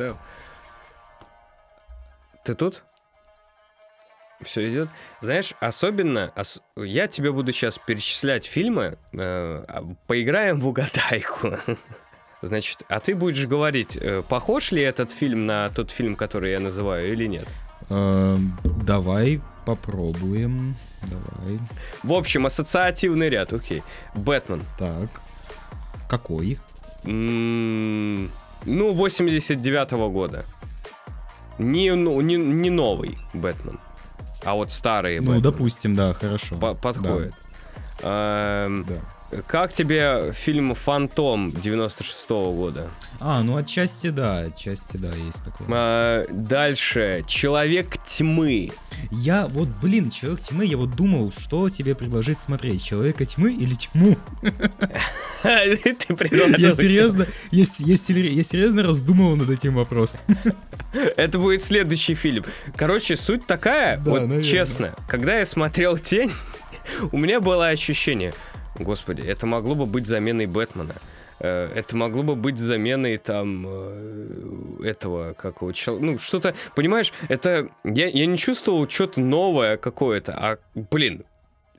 поставил. Ты тут? Все идет. Знаешь, особенно ос- я тебе буду сейчас перечислять фильмы. э, а, поиграем в угадайку. Значит, а ты будешь говорить, э, похож ли этот фильм на тот фильм, который я называю, или нет? Эм, Давай попробуем. Давай. В общем, ассоциативный ряд, окей. Бэтмен. Так. Какой? М, Ну, 89-го года. Не, ну, не, не новый Бэтмен, а вот старые Ну, допустим, да, хорошо. По- подходит. Эм, Да. Как тебе фильм «Фантом» 96-го года? А, ну отчасти да, отчасти да, есть такое. А, дальше. «Человек тьмы». Я вот, блин, Человек Тьмы, я вот думал, что тебе предложить смотреть, Человека Тьмы или Тьму? Ты Я серьезно, я, серьезно раздумывал над этим вопросом. Это будет следующий фильм. Короче, суть такая, вот честно, когда я смотрел «Тень», у меня было ощущение, господи, это могло бы быть заменой Бэтмена. Э, Это могло бы быть заменой там э, этого какого чел- ну что-то, понимаешь, это я, я не чувствовал что-то новое какое-то, а блин,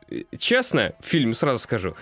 э, честно, фильм сразу скажу,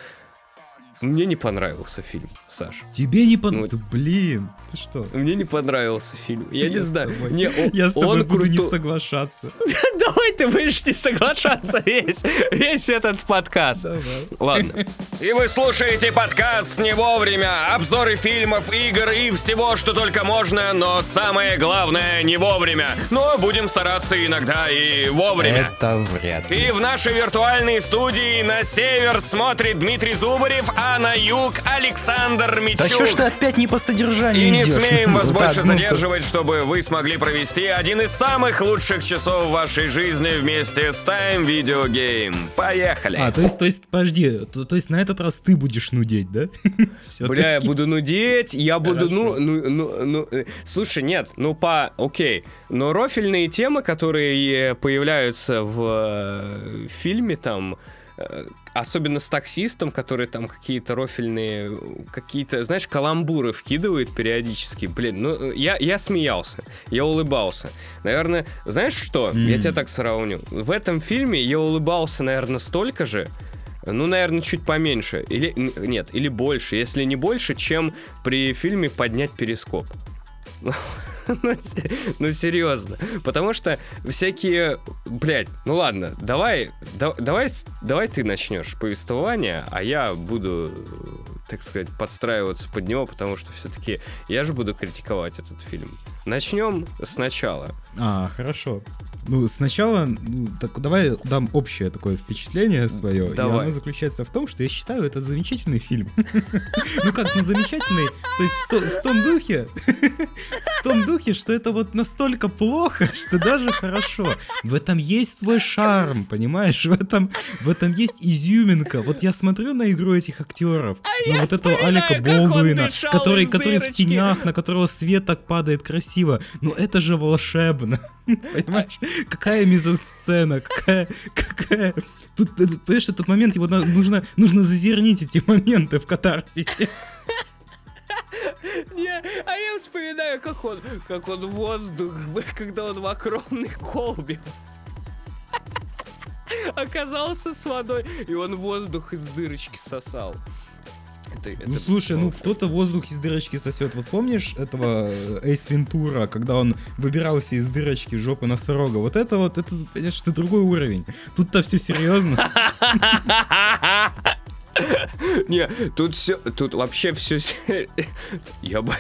мне не понравился фильм, Саш. Тебе не Ну, понравилось? Блин, ты что? Мне не понравился фильм. Я, не Я с знаю. тобой- Не, о- Я с тобой он буду не круто- соглашаться. Давай ты будешь не соглашаться весь, весь этот подкаст. Давай. Ладно. И вы слушаете подкаст не вовремя. Обзоры фильмов, игр и всего, что только можно, но самое главное не вовремя. Но будем стараться иногда и вовремя. Это вряд ли. И в нашей виртуальной студии на север смотрит Дмитрий Зубарев, а на юг Александр Мичук. Да что ж ты опять не по содержанию И не идёшь? смеем вас больше задерживать, чтобы вы смогли провести один из самых лучших часов вашей жизни вместе с Time Video Game. Поехали! А, то есть, то есть, подожди, то, то есть на этот раз ты будешь нудеть, да? Бля, я буду нудеть, я буду, ну, ну, ну, ну, э, слушай, нет, ну по, окей, но рофильные темы, которые появляются в э, фильме, там, э, особенно с таксистом, который там какие-то рофильные, какие-то, знаешь, каламбуры вкидывает периодически, блин, ну, я, я смеялся, я улыбался. Наверное, знаешь что, я М. тебя так сравню, в этом фильме я улыбался, наверное, столько же, ну, наверное, чуть поменьше. Или нет, или больше. Если не больше, чем при фильме поднять перископ. Ну, ну, серьезно. Потому что всякие... Блядь, ну ладно, давай, да- давай, давай ты начнешь повествование, а я буду, так сказать, подстраиваться под него, потому что все-таки я же буду критиковать этот фильм. Начнем сначала. А, хорошо. Ну, сначала, ну, так давай дам общее такое впечатление свое. И Давай. оно заключается в том, что я считаю это замечательный фильм. Ну как, не замечательный, то есть в то- в том духе, в том духе, что это вот настолько плохо, что даже хорошо. В этом есть свой шарм, понимаешь? В этом, в этом есть изюминка. Вот я смотрю на игру этих актеров, на вот этого Алика Болдуина, который, который в тенях, на которого свет так падает красиво. Ну это же волшебно. Понимаешь? Какая мизосцена, какая, какая... Тут, э, понимаешь, этот момент, его нужно, нужно зазернить эти моменты в катарсисе. Не, а я вспоминаю, как он, как он воздух, когда он в огромной колбе оказался с водой, и он воздух из дырочки сосал. Это- Ну это слушай, ну волшебно. кто-то воздух из дырочки сосет. Вот помнишь этого Эйс Вентура, когда он выбирался из дырочки жопы носорога? Вот это вот, это, это другой уровень. Тут-то все серьезно. Не, тут все, тут вообще все... Я бы...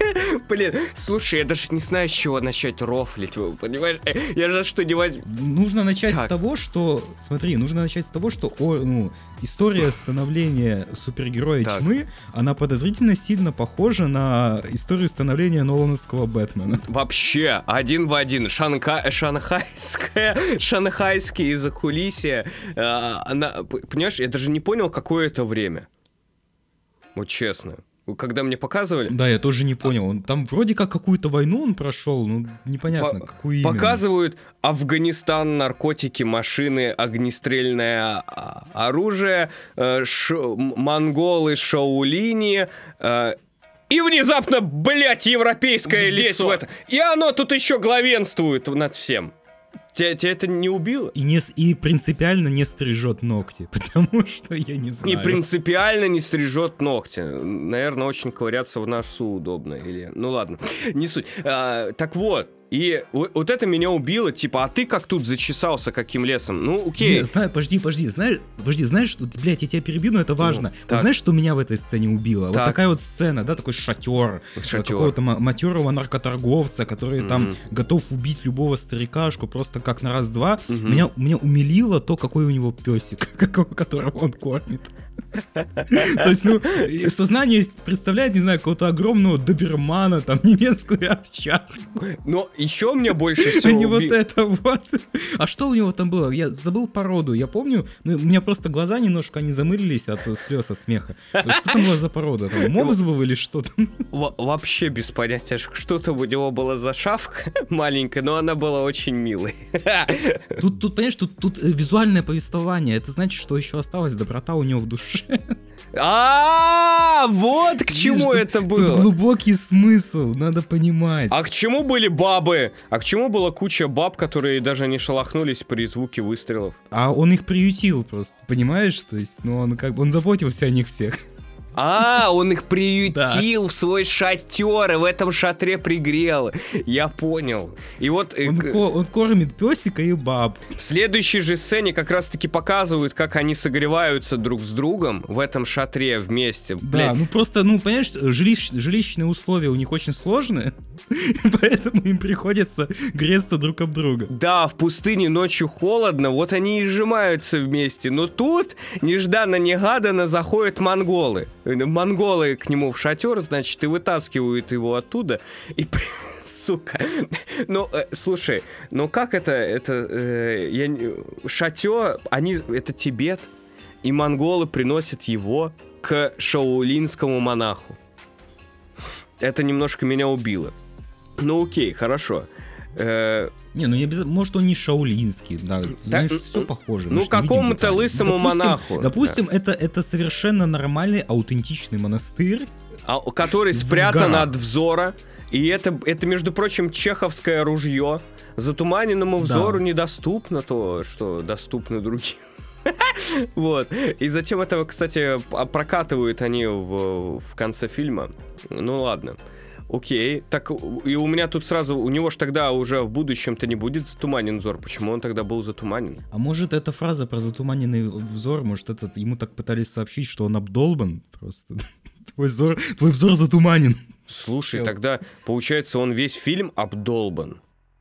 Блин, слушай, я даже не знаю, с чего начать рофлить, понимаешь? Э, Я же что не возьму... Нужно начать Так. с того, что... Смотри, нужно начать с того, что о, ну, история становления супергероя Так. тьмы, она подозрительно сильно похожа на историю становления Нолановского Бэтмена. Вообще, один в один. Шанка... Шанхайская... Шанхайские закулисья. э, она... Понимаешь, я даже не понял, какое это время. Вот честно. Когда мне показывали... Да, я тоже не понял. Он там вроде как какую-то войну он прошел, ну непонятно, По- какую именно. Показывают Афганистан, наркотики, машины, огнестрельное а, оружие, э, м- монголы, шаулини, э, И внезапно, блядь, европейское лицо. в это. И оно тут еще главенствует над всем. Тебя, тебя это не убило? И, не, и принципиально не стрижет ногти, потому что я не И знаю. принципиально не стрижет ногти. Наверное, очень ковыряться в носу удобно. Или... Ну ладно, не суть. А, так вот, и вот, вот это меня убило. Типа, а ты как тут зачесался каким лесом? Ну, окей. Не, знаю, подожди, подожди, знаешь, подожди, знаешь, что, блядь, я тебя перебью, но это важно. Вот так. знаешь, что меня в этой сцене убило? Вот Так. такая вот сцена, да, такой шатер, Шатер. какого-то ма- матерого наркоторговца, который там Мгм. готов убить любого старикашку просто как на раз-два. Мгм. Меня, меня умилило то, какой у него песик, какого- которого он кормит. То есть, ну, сознание представляет, не знаю, какого-то огромного добермана, там, немецкую овчарку. Но еще мне больше всего не вот это вот. А что у него там было? Я забыл породу. Я помню, ну, у меня просто глаза немножко они замылились от слез, от смеха. Что там была за порода? Там мопс был или что там? Во- вообще без понятия, что-то у него было за шавка маленькая, но она была очень милой. Тут, тут понимаешь, тут, тут э, визуальное повествование. Это значит, что еще осталась доброта у него в душе. А, вот к чему это было. Глубокий смысл, надо понимать. А к чему были бабы? А к чему была куча баб, которые даже не шелохнулись при звуке выстрелов? А он их приютил просто, понимаешь? То есть, ну, он как бы, он заботился о них всех. А, он их приютил в свой шатер и в этом шатре пригрел. Я понял. И вот э, Он, ко- он кормит песика и баб. в следующей же сцене как раз-таки показывают, как они согреваются друг с другом в этом шатре вместе. Да, Блядь, ну просто, ну, понимаешь, жилищ- жилищные условия у них очень сложные, поэтому им приходится греться друг об друга. Да, в пустыне ночью холодно, вот они и сжимаются вместе. Но тут нежданно-негаданно заходят монголы. Э, Монголы к нему в шатер, значит, и вытаскивают его оттуда. И, сука, ну, э, слушай, ну как это, это, э, я, шатер, они, это Тибет, и монголы приносят его к шаолинскому монаху. Это немножко меня убило. Ну окей, хорошо. Э, Не, ну не обязательно, может он не шаулинский, да, знаешь, все похоже. ну, какому-то лысому Допустим- монаху, Допустим, это, это совершенно нормальный, аутентичный монастырь. а, который спрятан горах. от взора. И это, это, между прочим, чеховское ружье. Затуманенному Да. взору недоступно то, что доступно другим. Вот. И затем этого, кстати, прокатывают они в, в конце фильма. Ну ладно. Окей. Так и у меня тут сразу, у него ж тогда уже в будущем-то не будет затуманен взор. Почему он тогда был затуманен? А может, эта фраза про затуманенный взор, может, этот, ему так пытались сообщить, что он обдолбан просто. Твой взор, твой взор затуманен. Слушай, тогда, получается, он весь фильм обдолбан.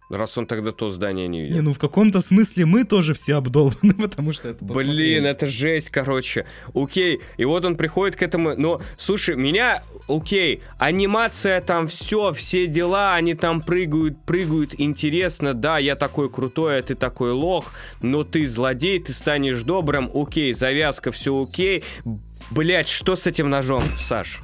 Раз он тогда то здание не видел. Не, ну в каком-то смысле мы тоже все обдолбаны, потому что это Блин, посмотрели. это жесть, короче. Окей, и вот он приходит к этому, но, слушай, меня, окей, анимация там все, все дела, они там прыгают, прыгают, интересно, да, я такой крутой, а ты такой лох, но ты злодей, ты станешь добрым, окей, завязка, все окей. Блять, что с этим ножом, Саш?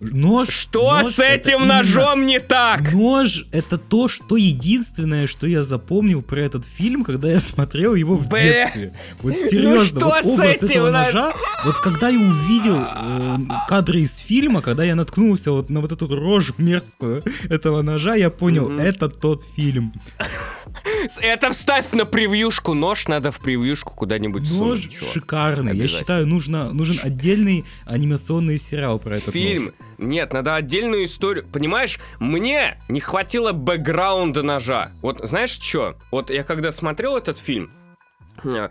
Нож. Что нож с этим именно- ножом не так? Нож это то, что единственное, что я запомнил про этот фильм, когда я смотрел его в Бля. детстве. Вот серьезно, что вот образ этого нож- ножа, вот когда я увидел э, кадры из фильма, когда я наткнулся вот на вот эту рожу мерзкую этого ножа, я понял, Мгм. это тот фильм. Это вставь на превьюшку, нож надо в превьюшку куда-нибудь Нож сунуть, шикарный. Я считаю, нужно, нужен отдельный анимационный сериал про этот Фильм. нож. Нет, надо отдельную историю. Понимаешь, мне не хватило бэкграунда ножа. Вот знаешь что? Вот я когда смотрел этот фильм, а,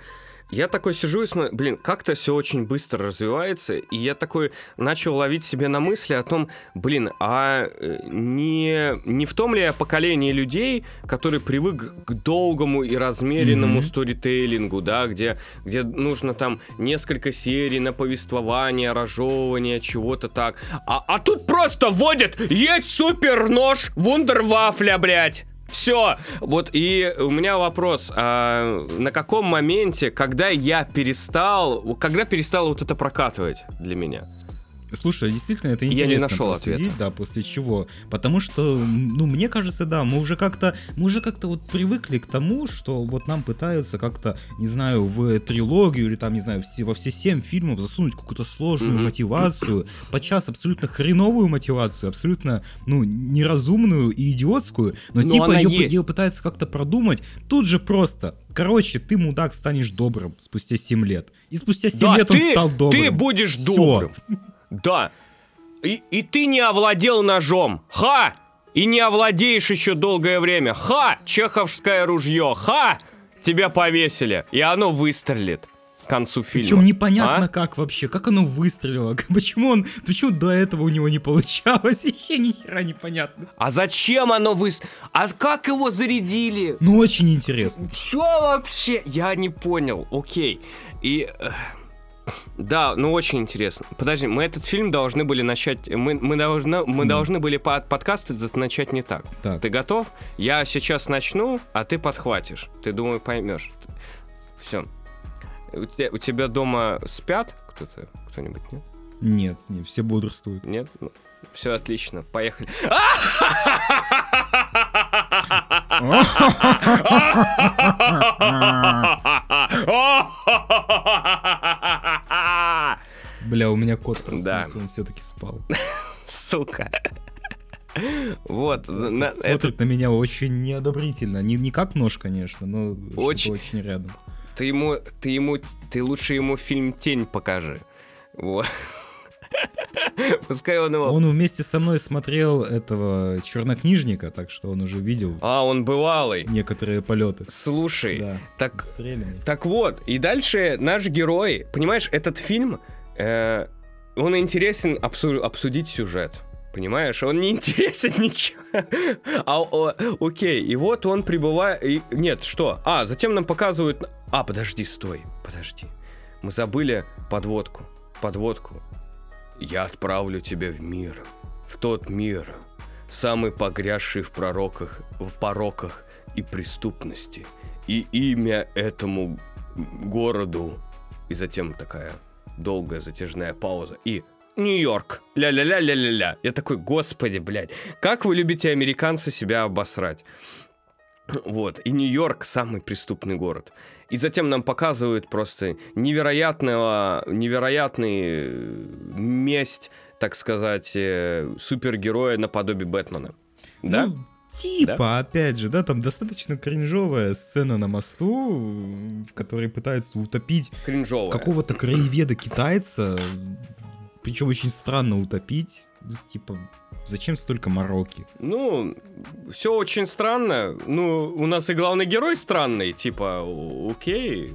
я такой сижу и смотрю, блин, как-то все очень быстро развивается, и я такой начал ловить себе на мысли о том, блин, а э, не, не в том ли я поколении людей, который привык к долгому и размеренному Мгм. сторитейлингу, да, где, где нужно там несколько серий на повествование, разжевывание, чего-то так. А, а тут просто вводят, есть супер нож, вундервафля, блядь. Все. Вот и у меня вопрос, а на каком моменте, когда я перестал, когда перестал вот это прокатывать для меня? Слушай, действительно, это Я не интересно нашел ответа. да, после чего. Потому что, ну, мне кажется, да, мы уже как-то, мы уже как-то вот привыкли к тому, что вот нам пытаются как-то, не знаю, в трилогию или там, не знаю, все, во все семь фильмов засунуть какую-то сложную мотивацию, подчас абсолютно хреновую мотивацию, абсолютно, ну, неразумную и идиотскую, но, Но типа она ее, есть. ее пытаются как-то продумать. Тут же просто, короче, ты, мудак, станешь добрым спустя 7 лет. И спустя 7 Да, лет он ты, стал добрым. ты будешь Всё. добрым. Да. И, и ты не овладел ножом. Ха! И не овладеешь еще долгое время. Ха! Чеховское ружье. Ха! Тебя повесили. И оно выстрелит к концу фильма. Причем непонятно А? как вообще, как оно выстрелило, почему он, почему до этого у него не получалось, еще ни хера непонятно. А зачем оно выстрелило? А как его зарядили? Ну, очень интересно. Чё вообще? Я не понял. Окей. И... Да, ну очень интересно. Подожди, мы этот фильм должны были начать... Мы, мы, должны, мы Да. должны были под, подкаст этот начать не так. Так, Ты готов? Я сейчас начну, а ты подхватишь. Ты, думаю, поймешь. Все. У тебя, у тебя дома спят кто-то? Кто-нибудь, нет? нет, не, все бодрствуют. Нет? Все отлично. Поехали. Бля, у меня кот Да. проснулся, он все-таки спал. Сука. Вот, на- Смотрит это на меня очень неодобрительно. Не, не как нож, конечно, но Очень. очень рядом. ты ему, ты ему, ты лучше ему фильм Тень покажи. Вот. Пускай он его. Он вместе со мной смотрел этого чернокнижника, так что он уже видел А, он бывалый. некоторые полеты. Слушай, Да, так стрелянный. Так вот, и дальше наш герой, понимаешь, этот фильм, э, он интересен обсу- обсудить сюжет. Понимаешь, он не интересен ничего. А, о, окей, и вот он прибывает... и- Нет, что? А, затем нам показывают... А, подожди, стой, подожди. Мы забыли подводку. Подводку. Я отправлю тебя в мир. В тот мир, самый погрязший в пророках, в пороках и преступности. И имя этому городу. И затем такая долгая затяжная пауза. И Нью-Йорк. Ля-ля-ля-ля-ля-ля. Я такой, господи, блядь, как вы любите, американцы, себя обосрать. Вот, и Нью-Йорк самый преступный город. И затем нам показывают просто невероятного, невероятный э, месть, так сказать, э, супергероя наподобие Бэтмена. Да? Ну, типа, опять же, да, там достаточно кринжовая сцена на мосту, в которой пытаются утопить Кринжовая. какого-то краеведа китайца, причем очень странно утопить, ну, типа, зачем столько мороки? Ну, все очень странно. Ну, у нас и главный герой странный, типа, окей.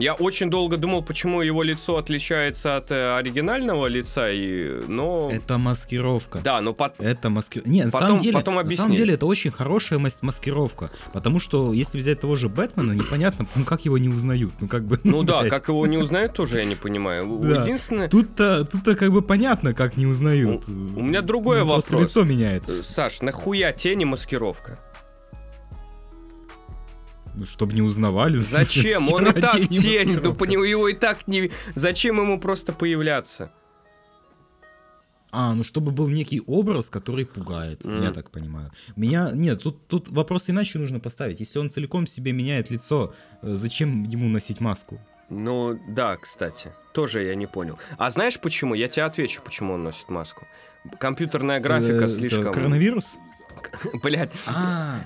Я очень долго думал, почему его лицо отличается от э, оригинального лица, и, но... Это маскировка. Да, но пот- Это маски... Не, на Потом- самом деле, потом на объясни. самом деле это очень хорошая мас- маскировка, потому что если взять того же Бэтмена, непонятно, ну как его не узнают, ну как бы. Ну да, как его не узнают, тоже я не понимаю. Да. Единственное, Тут-то, тут-то как бы понятно, как не узнают. У- у меня другой Ну, Просто вопрос. лицо меняет. э, Саш, нахуя тени маскировка? Чтобы не узнавали. Зачем? Он и так тень, ну по нему его и так не... Зачем ему просто появляться? А, ну чтобы был некий образ, который пугает, Мгм. я так понимаю. Меня, нет, тут, тут вопрос иначе нужно поставить. Если он целиком себе меняет лицо, э, зачем ему носить маску? Ну, да, кстати. Тоже я не понял. А знаешь почему? Я тебе отвечу, почему он носит маску. Компьютерная С, графика э, это слишком... Коронавирус? Блядь, А,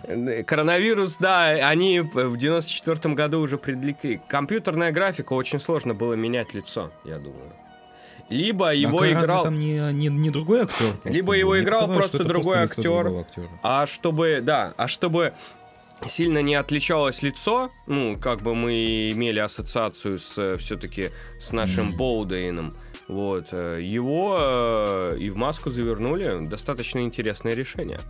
коронавирус, да, они в 94 году уже предрекли. Компьютерная графика очень сложно было менять лицо, я думаю. Либо его а разве играл... там не, не, не другой актер? просто Либо его Мне играл просто другой лицо актер. актера. А чтобы, да, а чтобы сильно не отличалось лицо, ну, как бы мы имели ассоциацию с все-таки с нашим Мгм. Болдейном, вот, э, его э, и в маску завернули. Достаточно интересное решение.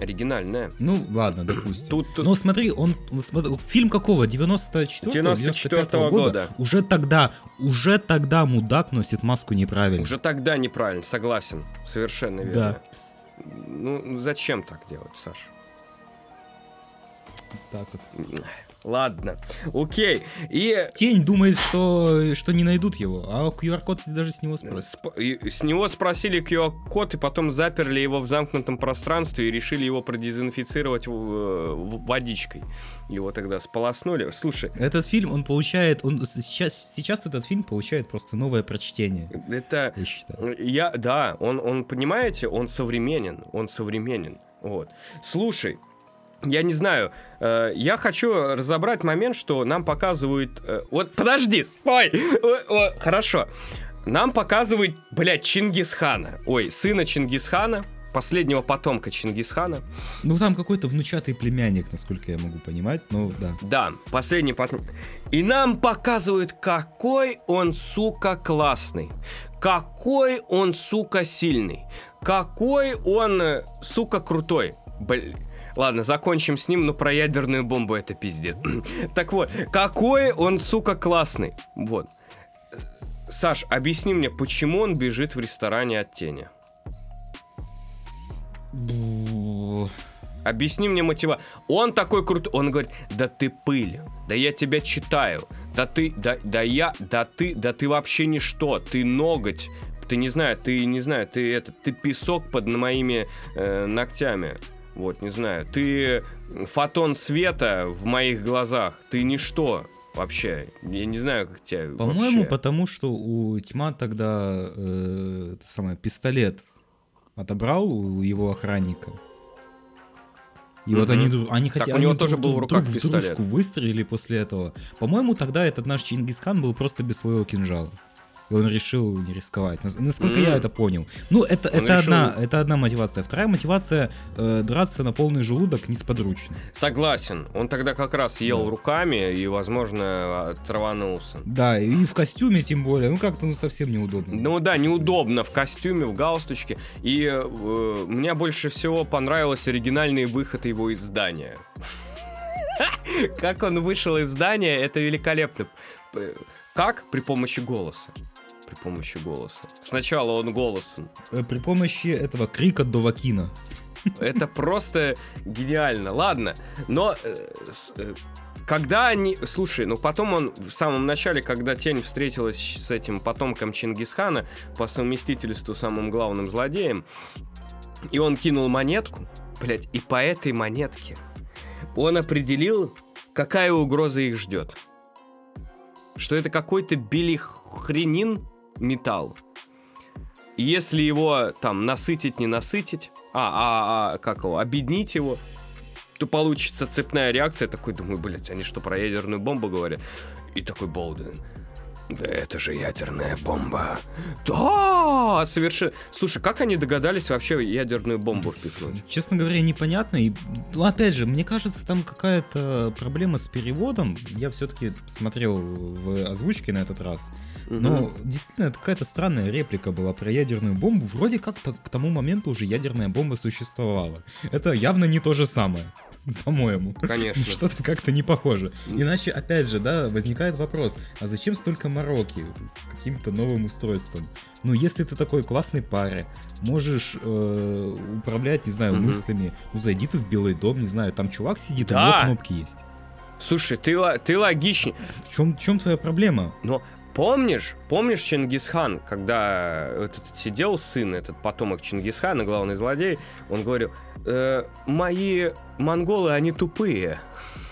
Оригинальное. Ну, ладно, допустим. Тут Но смотри, он, смотри, фильм какого? 94-го? 94-го 95-го года. Уже тогда, уже тогда мудак носит маску неправильно. уже тогда неправильно, согласен. Совершенно верно. Да. Ну, зачем так делать, Саш? Так вот. Ладно, окей. И Тень думает, что, что не найдут его, а QR-код даже с него спросит. сп- с него спросили QR-код, и потом заперли его в замкнутом пространстве и решили его продезинфицировать в- водичкой. Его тогда сполоснули. Слушай, Этот фильм, он получает, он сейчас, сейчас этот фильм получает просто новое прочтение, это... я считаю. Я, да, он, он, понимаете, он современен, он современен. Вот. Слушай, я не знаю, э, я хочу разобрать момент, что нам показывают... э, вот, подожди, стой! О, о, хорошо. Нам показывают, блядь, Чингисхана. Ой, сына Чингисхана, последнего потомка Чингисхана. Ну там какой-то внучатый племянник, насколько я могу понимать, ну да. Да, последний потом. И нам показывают, какой он, сука, классный. Какой он, сука, сильный. Какой он, э, сука, крутой. Блин. Ладно, закончим с ним, но про ядерную бомбу это пиздец. так вот, какой он, сука, классный. Вот. Саш, объясни мне, почему он бежит в ресторане от тени? Объясни мне мотива. Он такой крутой. Он говорит, да ты пыль, да я тебя читаю, да ты, да, да я, да ты, да ты вообще ничто, ты ноготь. Ты не знаю, ты не знаю, ты это, ты песок под моими э, ногтями. Вот, не знаю. Ты фотон света в моих глазах. Ты ничто вообще. Я не знаю, как тебя По-моему, вообще. потому что у Тьма тогда э, самое, пистолет отобрал у его охранника. И вот Мгм. они, они Так хотя у него они тоже друг- был в друг руках в пистолет. дружку выстрелили после этого. По-моему, тогда этот наш Чингисхан был просто без своего кинжала. И он решил не рисковать. Нас- Насколько я М. это понял. Ну, это, Он это, решил- одна, это одна мотивация. Вторая мотивация э, драться на полный желудок несподручно. Согласен. Он тогда как раз ел Да. руками и, возможно, траванулся. Да, и в костюме тем более. Ну, как-то ну, совсем неудобно. Ну да, неудобно в костюме, в галстучке. И э, мне больше всего понравился оригинальный выход его из здания. Как он вышел из здания, это великолепно. Как? При помощи голоса. При помощи голоса. Сначала он голосом. Э, При помощи этого крика Довакина. Это просто гениально. Ладно, но э, э, когда они... Слушай, ну потом он в самом начале, когда Тень встретилась с этим потомком Чингисхана, по совместительству самым главным злодеем, и он кинул монетку, блядь, и по этой монетке он определил, какая угроза их ждет. Что это какой-то билихренин металл. И если его там насытить, не насытить, а, а, а, как его, объединить его, то получится цепная реакция. Такой, думаю, блядь, они что, про ядерную бомбу говорят? И такой Болден. Да это же ядерная бомба. Да, совершенно. Слушай, как они догадались вообще ядерную бомбу впихнуть? Честно говоря, непонятно. И, ну, опять же, мне кажется, там какая-то проблема с переводом. Я все-таки смотрел в озвучке на этот раз. Но Мгм. действительно, это какая-то странная реплика была про ядерную бомбу. Вроде как то к тому моменту уже ядерная бомба существовала. Это явно не то же самое, по-моему. Конечно. Что-то как-то не похоже. Иначе, опять же, да, возникает вопрос, а зачем столько мороки с каким-то новым устройством? Ну, если ты такой классный паре, можешь э, управлять, не знаю, Мгм. мыслями, ну, зайди ты в Белый дом, не знаю, там чувак сидит, у Да. него кнопки есть. Слушай, ты, ты логичней. В чем, в чем твоя проблема? Но помнишь, помнишь Чингисхан, когда этот сидел сын, этот потомок Чингисхана, главный злодей, он говорил, «Э, мои монголы, они тупые,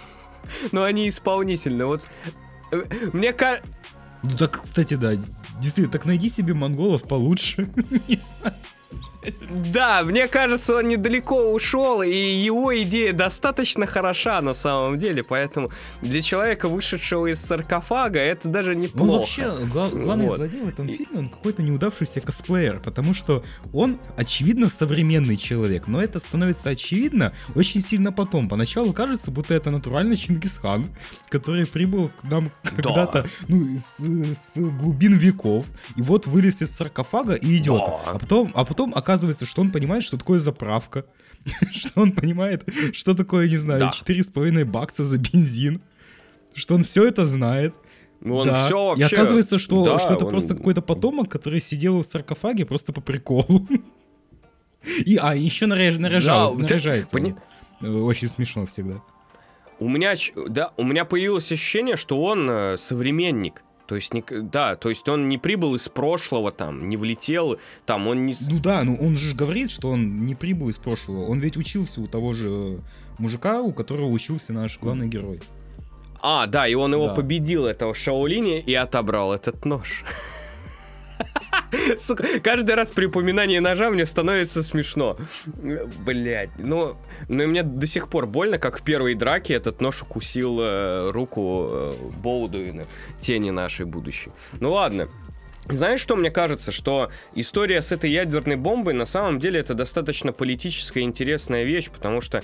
но они исполнительны. Вот э, мне кажется... Ну так, кстати, да, действительно, так найди себе монголов получше. Не знаю. Да, мне кажется, он недалеко ушел, и его идея достаточно хороша на самом деле, поэтому для человека, вышедшего из саркофага, это даже Ну, неплохо. вообще, гла- главный Вот. злодей в этом И- фильме, он какой-то неудавшийся косплеер, потому что он, очевидно, современный человек, но это становится очевидно очень сильно потом. Поначалу кажется, будто это натуральный Чингисхан, который прибыл к нам когда-то ну, с, с глубин веков, и вот вылез из саркофага и идет. Да. А потом, а потом оказывается, что он понимает, что такое заправка, что он понимает, что такое, не знаю, Да. 4,5 бакса за бензин, что он все это знает. Он Да. все вообще... И оказывается, что, Да, что это он- просто какой-то потомок, который сидел в саркофаге просто по приколу. И, а, еще наряж, наряжал, Да, наряжается. пони- он. Э, Очень смешно всегда. у меня, да, у меня появилось ощущение, что он э, современник. То есть, не, да, то есть он не прибыл из прошлого там, не влетел, там, он не... Ну да, ну он же говорит, что он не прибыл из прошлого. Он ведь учился у того же э, мужика, у которого учился наш главный герой. А, да, и он его Да. победил, этого Шаолиня, и отобрал этот нож. Сука, каждый раз при упоминании ножа мне становится смешно. Блять, ну, ну и мне до сих пор больно, как в первой драке этот нож укусил э, руку э, Боудуина, тени нашей будущей. Ну ладно. Знаешь, что мне кажется? Что история с этой ядерной бомбой на самом деле это достаточно политическая интересная вещь, потому что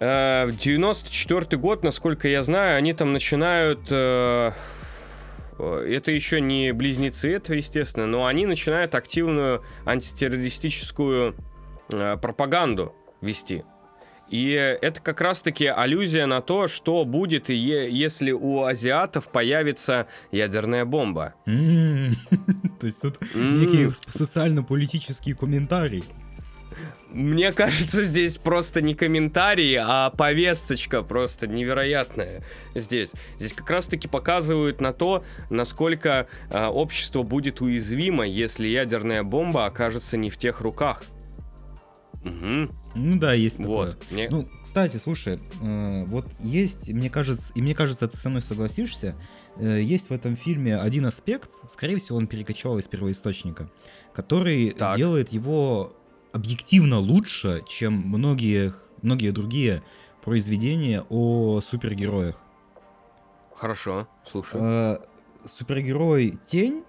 э, в 94 год, насколько я знаю, они там начинают... э, это еще не близнецы, это естественно, но они начинают активную антитеррористическую э, пропаганду вести. И это как раз-таки аллюзия на то, что будет, если у азиатов появится ядерная бомба. То есть тут некий социально-политический комментарий. Мне кажется, здесь просто не комментарии, а повесточка просто невероятная здесь. Здесь как раз-таки показывают на то, насколько а, общество будет уязвимо, если ядерная бомба окажется не в тех руках. Мгм. Ну да, есть такое. Вот. Мне- Ну, кстати, слушай, э, вот есть, мне кажется, и мне кажется, ты со мной согласишься, э, есть в этом фильме один аспект, скорее всего, он перекочевал из первоисточника, который Так. делает его объективно лучше, чем многие, многие другие произведения о супергероях. Хорошо, слушаю. Э, Супергерой Тень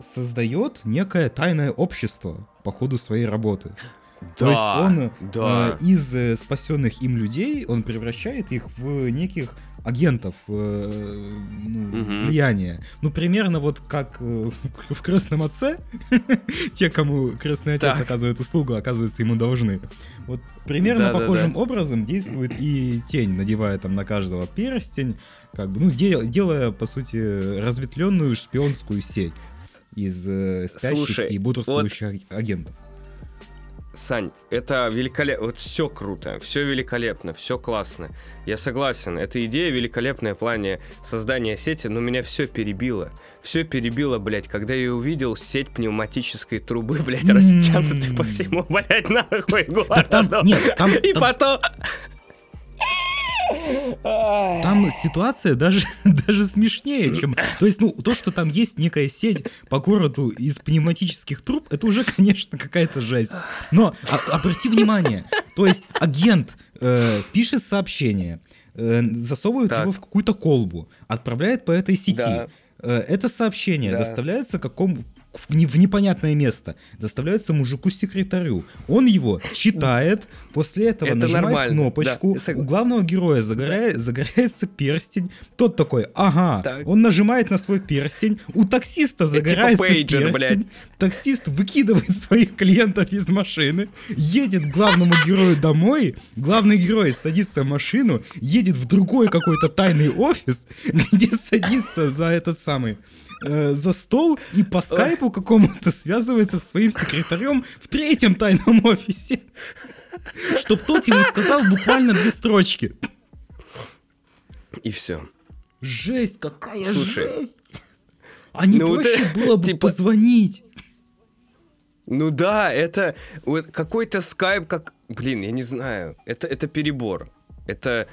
создает некое тайное общество по ходу своей работы. То есть он да. э, из э, спасенных им людей он превращает их в неких агентов э, ну, Мгм. влияния. Ну, примерно вот как э, в крестном отце, те, кому крестный отец Так. оказывает услугу, оказывается, ему должны. Вот примерно Да-да-да. похожим образом действует и тень, надевая там на каждого перстень, как бы, ну, де- делая, по сути, разветвленную шпионскую сеть из э, спящих Слушай, и бодрствующих агентов. Сань, это великолепно. Вот все круто, все великолепно, все классно. Я согласен, эта идея великолепная в плане создания сети, но меня все перебило. Все перебило, блядь, когда я увидел сеть пневматической трубы, блядь, растянутой по всему, блядь, нахуй городу. нет, там, И потом... Там ситуация даже, даже смешнее, чем... То есть, ну, то, что там есть некая сеть по городу из пневматических труб, это уже, конечно, какая-то жесть. Но а- обрати внимание, то есть агент э, пишет сообщение, э, засовывает Так. его в какую-то колбу, отправляет по этой сети. Да. Э, это сообщение Да. доставляется какому в, не- в непонятное место, доставляется мужику-секретарю. Он его читает, после этого Это нажимает нормально, кнопочку, да, у главного героя загоря- загорается перстень, тот такой, ага, Так. он нажимает на свой перстень, у таксиста загорается типа пейджер, перстень, блядь. таксист выкидывает своих клиентов из машины, едет к главному герою домой, главный герой садится в машину, едет в другой какой-то тайный офис, где садится за этот самый э, за стол и по скайпу какому-то связывается со своим секретарем в третьем тайном офисе. Чтоб тот ему сказал буквально две строчки. И все. Жесть, какая Слушай, жесть! А не ну вот проще это, было бы типа- позвонить. Ну да, это вот какой-то скайп, как... Блин, я не знаю. Это, это перебор. Это...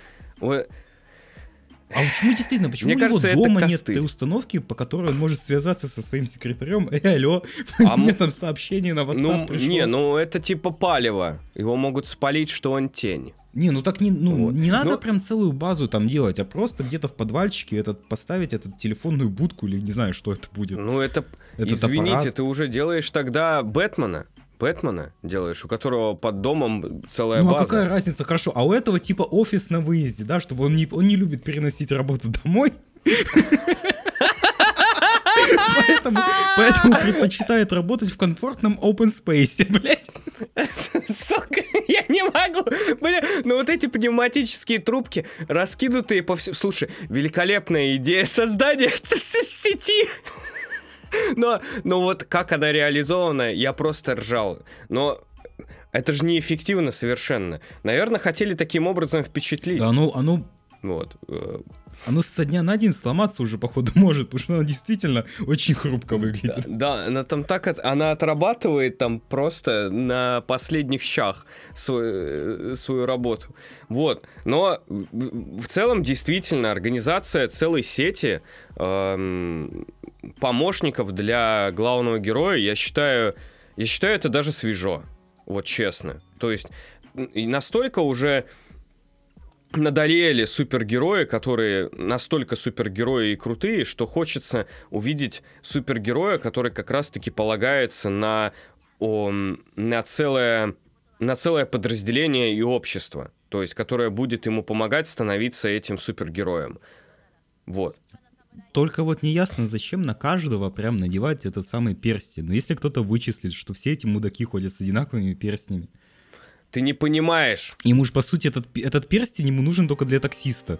А почему действительно, почему Мне у него кажется, дома нет костыль. той установки, по которой он может связаться со своим секретарем? Эй, алло, А мне там сообщение на WhatsApp Ну, пришло. не, ну это типа палево. Его могут спалить, что он тень. Не, ну так не, ну, Вот. не надо Ну- прям целую базу там делать, а просто где-то в подвальчике этот, поставить этот телефонную будку или не знаю, что это будет. Ну это... Этот Извините, аппарат. ты уже делаешь тогда Бэтмена. Бэтмена делаешь, у которого под домом целая Ну а база. какая разница, хорошо. А у этого типа офис на выезде, да, чтобы он не, он не любит переносить работу домой. Поэтому, поэтому предпочитает работать в комфортном open space, блядь. Сука, я не могу. Бля, ну вот эти пневматические трубки, раскинутые по всему... Слушай, великолепная идея создания сети. Но, но вот как она реализована, я просто ржал. Но это же неэффективно совершенно. Наверное, хотели таким образом впечатлить. Да, оно, оно Вот. э, Оно со дня на день сломаться уже, походу, может, потому что оно действительно очень хрупко выглядит. Да, она там так, от- она отрабатывает там просто на последних щах свою, свою работу. Вот. Но в в целом действительно организация целой сети эм, помощников для главного героя, я считаю, я считаю это даже свежо. Вот честно. То есть и настолько уже надоели супергерои, которые настолько супергерои и крутые, что хочется увидеть супергероя, который как раз-таки полагается на, о, на, целое, на целое подразделение и общество. То есть, которое будет ему помогать становиться этим супергероем. Вот. Только вот неясно, зачем на каждого прям надевать этот самый перстень. Но если кто-то вычислит, что все эти мудаки ходят с одинаковыми перстнями, Ты не понимаешь. ему же, по сути, этот, этот перстень ему нужен только для таксиста,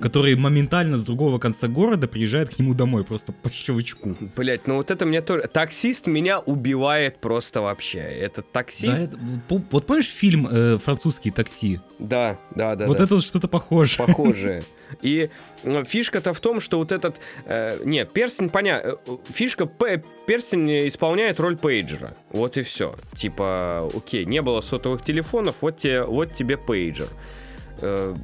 который моментально с другого конца города приезжает к нему домой, просто по щелчку. Блять, ну вот это мне тоже... Таксист меня убивает просто вообще. Этот Да, таксист... это- по- вот помнишь фильм э, «Французский такси»? Да, да, да. вот да. это вот что-то похожее. похожие. И э, фишка-то в том, что вот этот... э, не, перстень, понятно. Фишка, п- перстень исполняет роль пейджера. Вот и все. Типа, окей, не было сотовых телефонов, вот тебе, вот тебе пейджер. Э,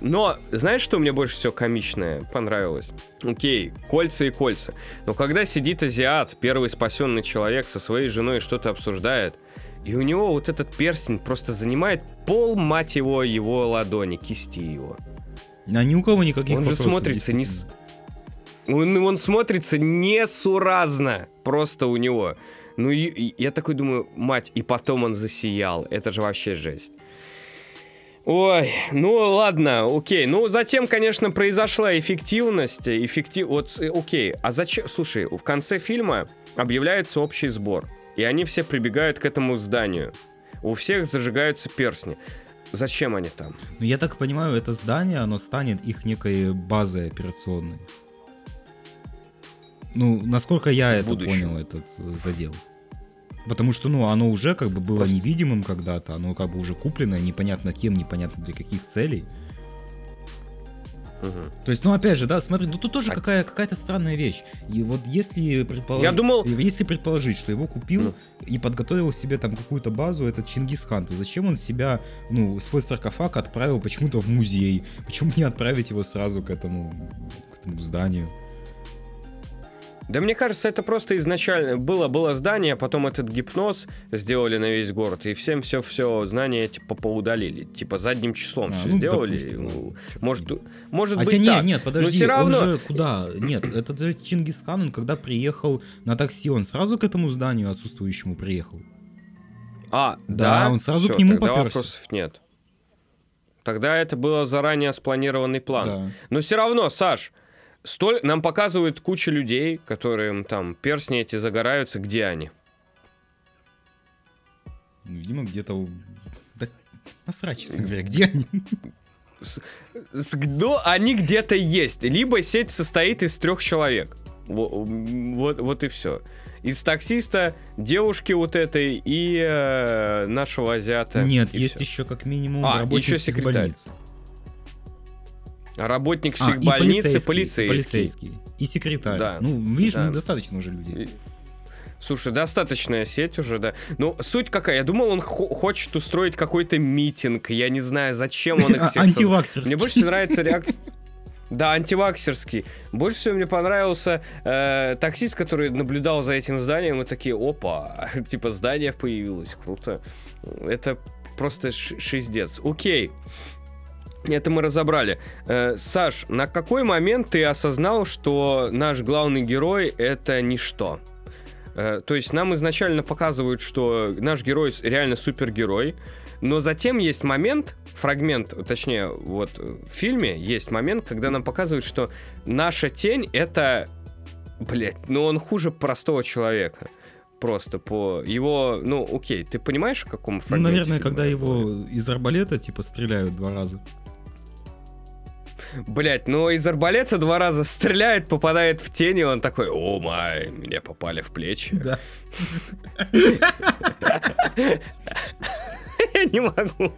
Но знаешь, что мне больше всего комичное понравилось? Окей, кольца и кольца. Но когда сидит азиат, первый спасенный человек со своей женой что-то обсуждает, и у него вот этот перстень просто занимает пол, мать его, его ладони, кисти его. А ни у кого никаких Он же смотрится не... Он, он смотрится несуразно просто у него. Ну, и, и я такой думаю, мать, и потом он засиял. Это же вообще жесть. Ой, ну ладно, окей. Ну, затем, конечно, произошла эффективность. Эффектив... Вот, э, окей. А зачем... Слушай, в конце фильма объявляется общий сбор. И они все прибегают к этому зданию. У всех зажигаются перстни. Зачем они там? Ну, я так понимаю, это здание, оно станет их некой базой операционной. Ну, насколько я В это будущем. понял, этот э, задел. Потому что, ну, оно уже как бы было Просто- невидимым когда-то, оно как бы уже куплено, непонятно кем, непонятно для каких целей. Мгм. То есть, ну, опять же, да, смотри, ну тут тоже А- какая, какая-то странная вещь. И вот если предположить... Я думал- Если предположить, что его купил Ну. и подготовил себе там какую-то базу, этот Чингисхан, то зачем он себя, ну, свой саркофаг отправил почему-то в музей? Почему не отправить его сразу к этому, к этому зданию? Да мне кажется, это просто изначально было, было здание, потом этот гипноз сделали на весь город, и всем все все знания типа поудалили. Типа задним числом А, все ну, сделали. допустим, может, может Хотя быть нет, так. нет, подожди, всё равно- он же куда? Нет, этот же Чингисхан, он когда приехал на такси, он сразу к этому зданию отсутствующему приехал. А, Да, да, он сразу всё, к нему тогда попёрся. вопросов нет. Тогда это было заранее спланированный план. Да. Но все равно, Саш, столь... нам показывают куча людей, которым там перстни эти загораются, где они? Ну, Видимо, где-то... Да насрать, честно говоря, где они? С- Ну, они где-то есть. Либо сеть состоит из трех человек. Во- Вот, вот и все. Из таксиста, девушки вот этой и э, нашего азиата. Нет, И есть всё. еще как минимум А, работник еще секретарь. психбольницы. А Работник А, всех и больницы, полицейский, полицейский. и полицейский. И секретарь. Да. Ну, видишь, Да. достаточно уже людей. И- Слушай, достаточная сеть уже, да. Ну, суть какая? Я думал, он хо- хочет устроить какой-то митинг. Я не знаю, зачем он их А, всех Антиваксерский. Мне больше всего нравится реакция... Да, антиваксерский. Больше всего мне понравился э, таксист, который наблюдал за этим зданием, и такие, опа, типа здание появилось, круто. Это просто шиздец. Окей. Это мы разобрали. Э, Саш, на какой момент ты осознал, что наш главный герой это ничто? Э, то есть нам изначально показывают, что наш герой реально супергерой, но затем есть момент, фрагмент, точнее, вот э, в фильме есть момент, когда нам показывают, что наша тень это, блядь, ну он хуже простого человека. Просто по его, ну окей, ты понимаешь, в каком Ну, фрагменте наверное, фильма когда его из арбалета, типа, стреляют два раза. Блять, ну из арбалета два раза стреляет, попадает в тень, и он такой, о май, меня попали в плечи. Да. Я не могу.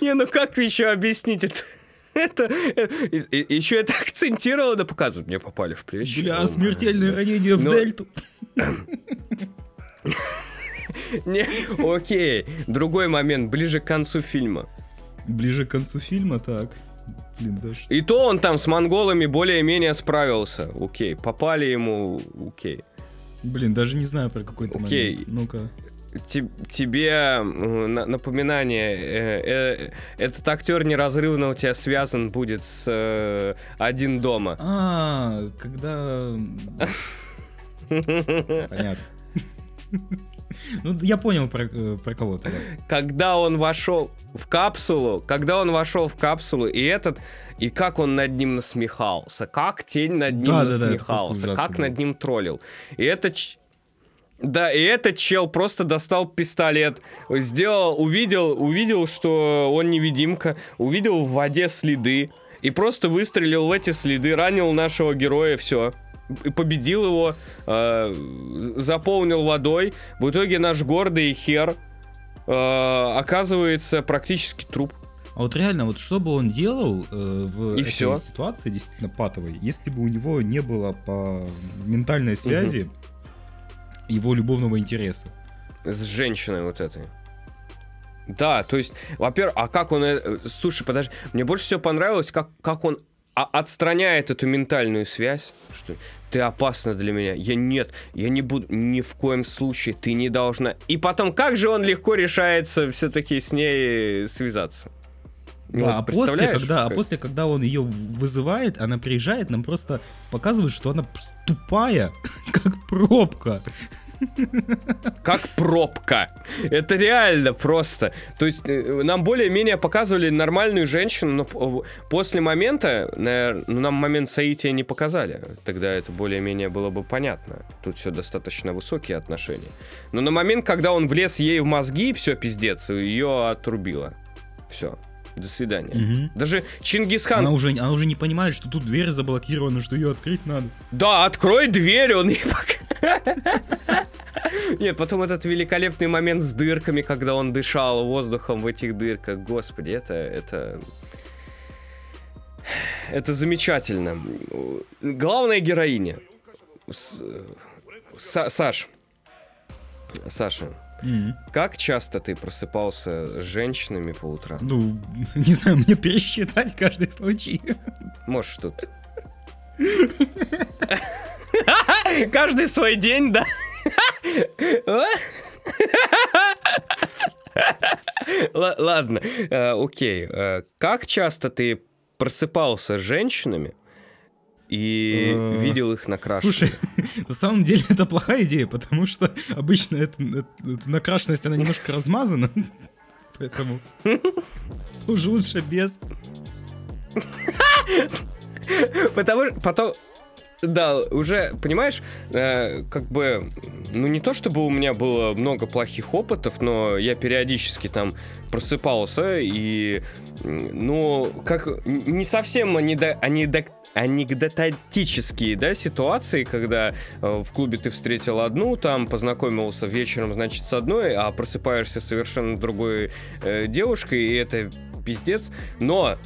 Не, ну как еще объяснить это? Это, еще это акцентированно показывают. Мне попали в плечи. Бля, смертельное ранение в Ну, дельту. Не, окей. Другой момент, ближе к концу фильма. Ближе к концу фильма, так. Блин, даже... И то он там с монголами более-менее справился. Окей, попали ему, окей. Блин, даже не знаю про какой-то Окей. момент. Ну-ка. Те- тебе на- напоминание, э, э, этот актер неразрывно у тебя связан будет с э, один дома. А, когда... Понятно. Ну, я понял про, э, про кого-то. да. Когда он вошел в капсулу, когда он вошел в капсулу, и этот, и как он над ним насмехался, как тень над ним просто насмехался, ужасно как было. над ним троллил. И этот да, и этот чел просто достал пистолет, сделал, увидел, увидел, что он невидимка, увидел в воде следы, и просто выстрелил в эти следы, ранил нашего героя, все. Победил его, э, заполнил водой. В итоге наш гордый хер э, оказывается практически труп. А вот реально, вот что бы он делал э, в И этой всё. ситуации, действительно патовой, если бы у него не было по ментальной связи его любовного интереса. С женщиной вот этой. Да, то есть, во-первых, а как он... э, Слушай, подожди, мне больше всего понравилось, как, как он а- отстраняет эту ментальную связь, что ты опасна для меня. Я нет, я не буду, ни в коем случае, ты не должна. И потом, как же он легко решается все-таки с ней связаться? Ну, Да, а после, когда, а как- после, когда он ее вызывает, она приезжает, нам просто показывает, что она тупая, как пробка. Как пробка. Это реально просто. То есть э, нам более-менее показывали нормальную женщину, но после момента, наверно, ну, нам момент соития не показали. Тогда это более-менее было бы понятно. Тут все достаточно высокие отношения. Но на момент, когда он влез ей в мозги, все пиздец, ее отрубило. Все. До свидания. Мгм. Даже Чингисхан... Она уже, она уже не понимает, что тут дверь заблокирована, что ее открыть надо. Да, открой дверь, он ей пока- Нет, потом этот великолепный момент с дырками, когда он дышал воздухом в этих дырках. Господи, это... это... Это замечательно. Главная героиня. С- Са- Саш. Саша, Мгм. как часто ты просыпался с женщинами по утрам? Ну, не знаю, мне пересчитать каждый случай. Можешь тут. Каждый свой день, да? Ладно, э, окей. Э, Как часто ты просыпался с женщинами и Э, видел их накрашенными? Слушай, на самом деле это плохая идея, потому что обычно это- эта накрашенность, она немножко размазана. Поэтому уже лучше без. Потому что потом... Да, уже, понимаешь, э, как бы, ну не то чтобы у меня было много плохих опытов, но я периодически там просыпался и, ну, как, не совсем анедо- анедо- анекдотические, да, ситуации, когда э, в клубе ты встретил одну, там познакомился вечером, значит, с одной, а просыпаешься совершенно другой э, девушкой, и это пиздец. Но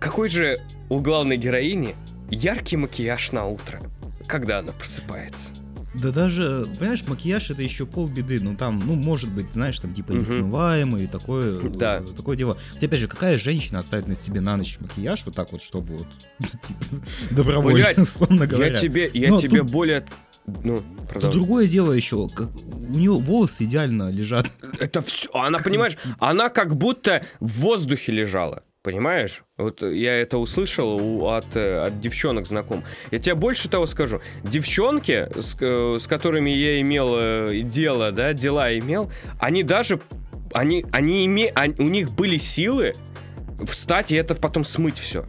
какой же у главной героини яркий макияж на утро, когда она просыпается. Да даже, понимаешь, макияж это еще полбеды. Ну там, ну может быть, знаешь, там типа несмываемый и такое, Да. э, такое дело. Хотя опять же, какая женщина оставит на себе на ночь макияж вот так вот, чтобы вот типа, добровольно, условно говоря. Я тебе, я тебе более... Ну, Тут продолжай. другое дело еще. Как, у нее волосы идеально лежат. Это все, она, понимаешь, она как будто в воздухе лежала. Понимаешь? Вот я это услышал у- от, э, от девчонок знаком. Я тебе больше того скажу. Девчонки, с, э, с которыми я имел э, дело, да, дела имел, они даже, они, они име, они- у них были силы встать и это потом смыть все.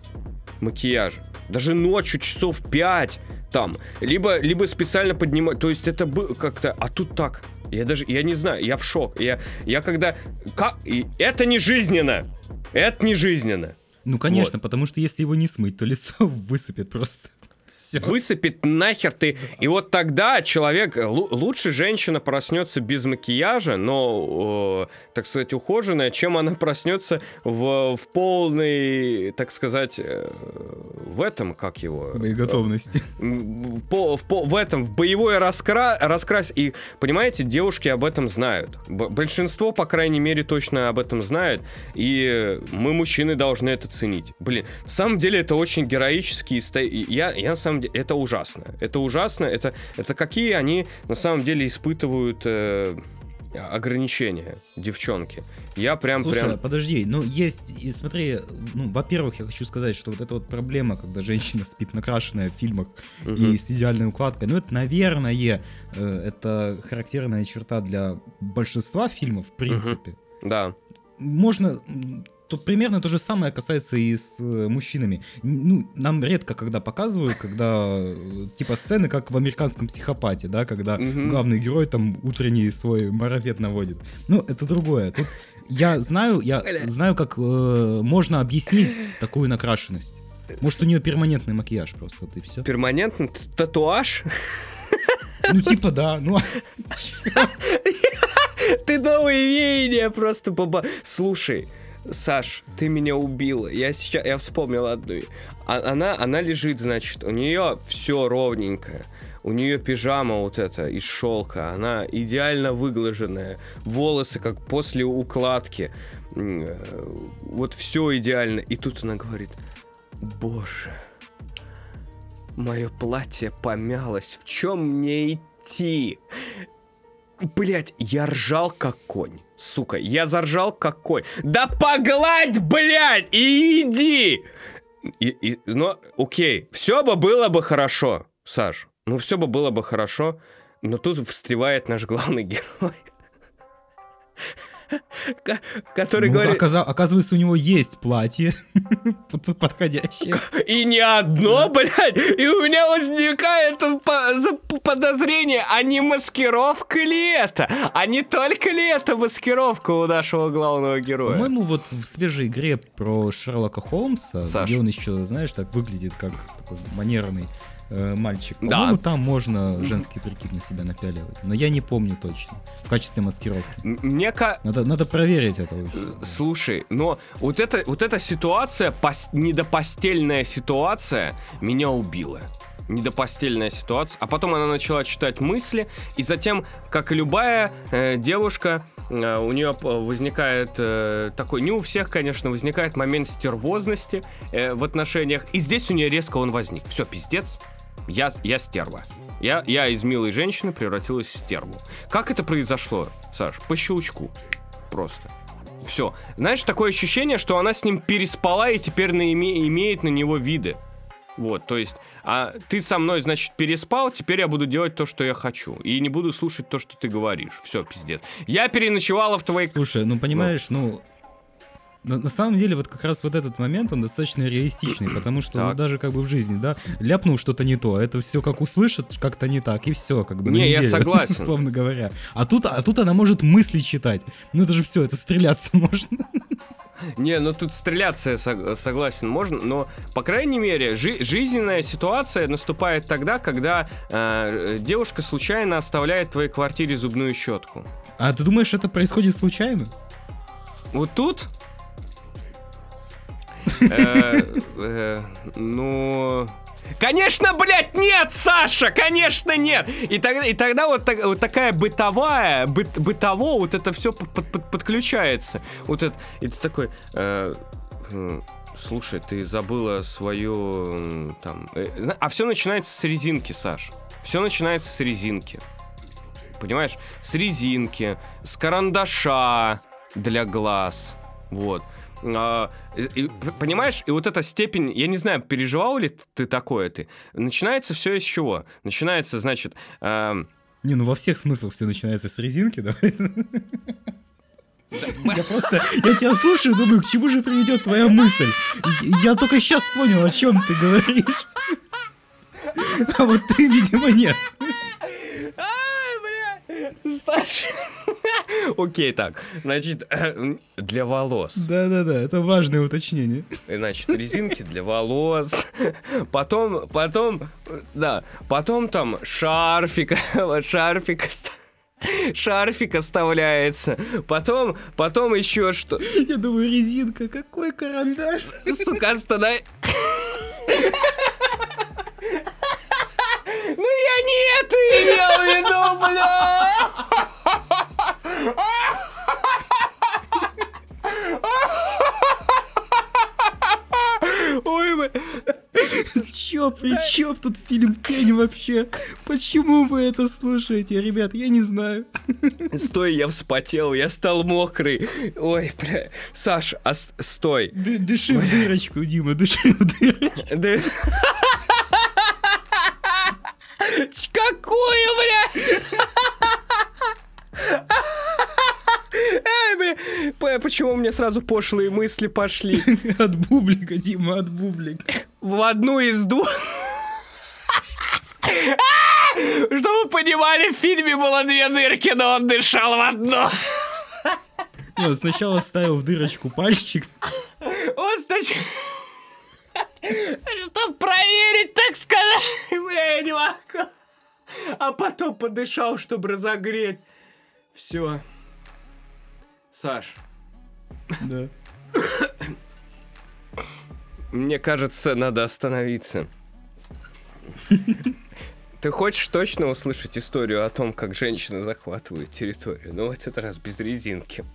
Макияж. Даже ночью часов 5 там. Либо, либо специально поднимать. То есть это было как-то... А тут так. Я даже, я не знаю, я в шок. Я, я когда... Как, и это не жизненно. Это не жизненно. Ну, конечно, потому что если его не смыть, то лицо высыпет просто. Всё. Высыпет нахер ты. И вот тогда человек, лу- лучше женщина проснется без макияжа, но, э, так сказать, ухоженная, чем она проснется в, в полной, так сказать, э, в этом, как его? Боеготовности. в, по- в, по- в этом, в боевой раскра, раскрас. И, понимаете, девушки об этом знают. Б- большинство, по крайней мере, точно об этом знают. И мы, мужчины, должны это ценить. Блин, на самом деле это очень героически. Я, я на самом деле, это ужасно. Это ужасно. Это, это какие они на самом деле испытывают э, ограничения, девчонки. Я прям, Слушай, прям... подожди, ну есть, и смотри, ну, во-первых, я хочу сказать, что вот эта вот проблема, когда женщина спит накрашенная в фильмах и с идеальной укладкой, ну это, наверное, э, это характерная черта для большинства фильмов, в принципе. Да. Можно... Тут примерно то же самое касается и с э, мужчинами. Ну, нам редко когда показывают, когда э, типа сцены, как в американском психопате, да, когда Мгм. главный герой там утренний свой марафет наводит. Ну, это другое. Тут я знаю, я знаю, как э, можно объяснить такую накрашенность. Может, у нее перманентный макияж просто, и все. Перманентный татуаж? Ну, типа, да. Ну, Ты новые веяния просто баба. Слушай, Саш, ты меня убила. Я сейчас, я вспомнил одну. А- Она, она лежит, значит, у нее все ровненькое. У нее пижама вот эта из шелка, она идеально выглаженная, волосы как после укладки, э, вот все идеально. И тут она говорит, боже, мое платье помялось, в чем мне идти? Блять, я ржал как конь. Сука, я заржал как конь. Да погладь, блядь, и иди! И, и- ну, окей, все бы было бы хорошо, Саш. Ну, все бы было бы хорошо, но тут встревает наш главный герой. Ко- Который ну, говорит... оказа- оказывается, у него есть платье под- подходящее. И не одно, блядь, и у меня возникает подозрение, а не маскировка ли это? А не только ли это маскировка у нашего главного героя? По-моему, вот в свежей игре про Шерлока Холмса, Саш. где он еще, знаешь, так выглядит как такой манерный э, мальчик. Да. По-моему, там можно женский прикид на себя напяливать. Но я не помню точно. В качестве маскировки. Мне ка... Надо, надо проверить это. очень. Слушай, но вот эта, вот эта ситуация, пос- недопостельная ситуация, меня убила. Недопостельная ситуация. А потом она начала читать мысли, и затем, как и любая э, девушка, э, у нее возникает э, такой, не у всех, конечно, возникает момент стервозности э, в отношениях. И здесь у нее резко он возник. Все, пиздец. Я, я стерва. Я, я из милой женщины превратилась в стерву. Как это произошло, Саш? По щелчку. Просто. Все. Знаешь, такое ощущение, что она с ним переспала и теперь на име- имеет на него виды. Вот, то есть, а ты со мной, значит, переспал, теперь я буду делать то, что я хочу. И не буду слушать то, что ты говоришь. Все, пиздец. Я переночевала в твоей... Слушай, ну понимаешь, ну... На, на самом деле, вот как раз вот этот момент, он достаточно реалистичный, потому что ну, даже как бы в жизни, да, ляпнул что-то не то, это все как услышат, как-то не так, и все, как бы Не, я неделю, согласен. условно говоря. А тут, а тут она может мысли читать. Ну это же все, это стреляться можно. Не, ну тут стреляться я сог- согласен, можно, но, по крайней мере, жи- жизненная ситуация наступает тогда, когда э, девушка случайно оставляет в твоей квартире зубную щетку. А ты думаешь, это происходит случайно? Вот тут... э, э, Ну... Конечно, блядь, нет, Саша, конечно, нет. И тогда, и тогда вот, так- вот такая бытовая, быт- бытово, вот это все подключается. Вот это, и такой, э, м, слушай, ты забыла свою м, там, э, а все начинается с резинки, Саш. Все начинается с резинки. Понимаешь? С резинки, с карандаша для глаз. Вот. А, понимаешь, и вот эта степень, я не знаю, переживал ли ты такое ты. Начинается все из чего? Начинается, значит, эм, Не, ну во всех смыслах все начинается с резинки, давай. Я просто, я тебя слушаю, думаю, к чему же приведет твоя мысль. Я только сейчас понял, о чем ты говоришь. А вот ты, видимо, нет. Саша, Окей, так. Значит, для волос. Да-да-да, это важное уточнение. Значит, резинки для волос. Потом, потом, да, потом там шарфик, шарфик, шарфик оставляется. Потом, потом еще что. Я думаю, резинка, какой карандаш. Сука, останови. Ну я не это имел в виду, бля! Ой, бля. Чё, при чем тут фильм «Тень» вообще? Почему вы это слушаете, ребят? Я не знаю. Стой, я вспотел, я стал мокрый. Ой, бля. Саш, а стой. Ды- дыши в дырочку, Дима, дыши в дырочку. Да... Какую, бля? Ай, бля, почему у меня сразу пошлые мысли пошли? От бублика, Дима, от бублика. В одну из двух... Чтобы вы понимали, в фильме было две дырки, но он дышал в одну. Не, он сначала вставил в дырочку пальчик, Он снач- Чтоб проверить, так сказать. Бля, я не могу. А потом подышал, чтобы разогреть. Все. Саш, да. мне кажется, надо остановиться. Ты хочешь точно услышать историю о том, как женщина захватывает территорию? Но в этот раз без резинки.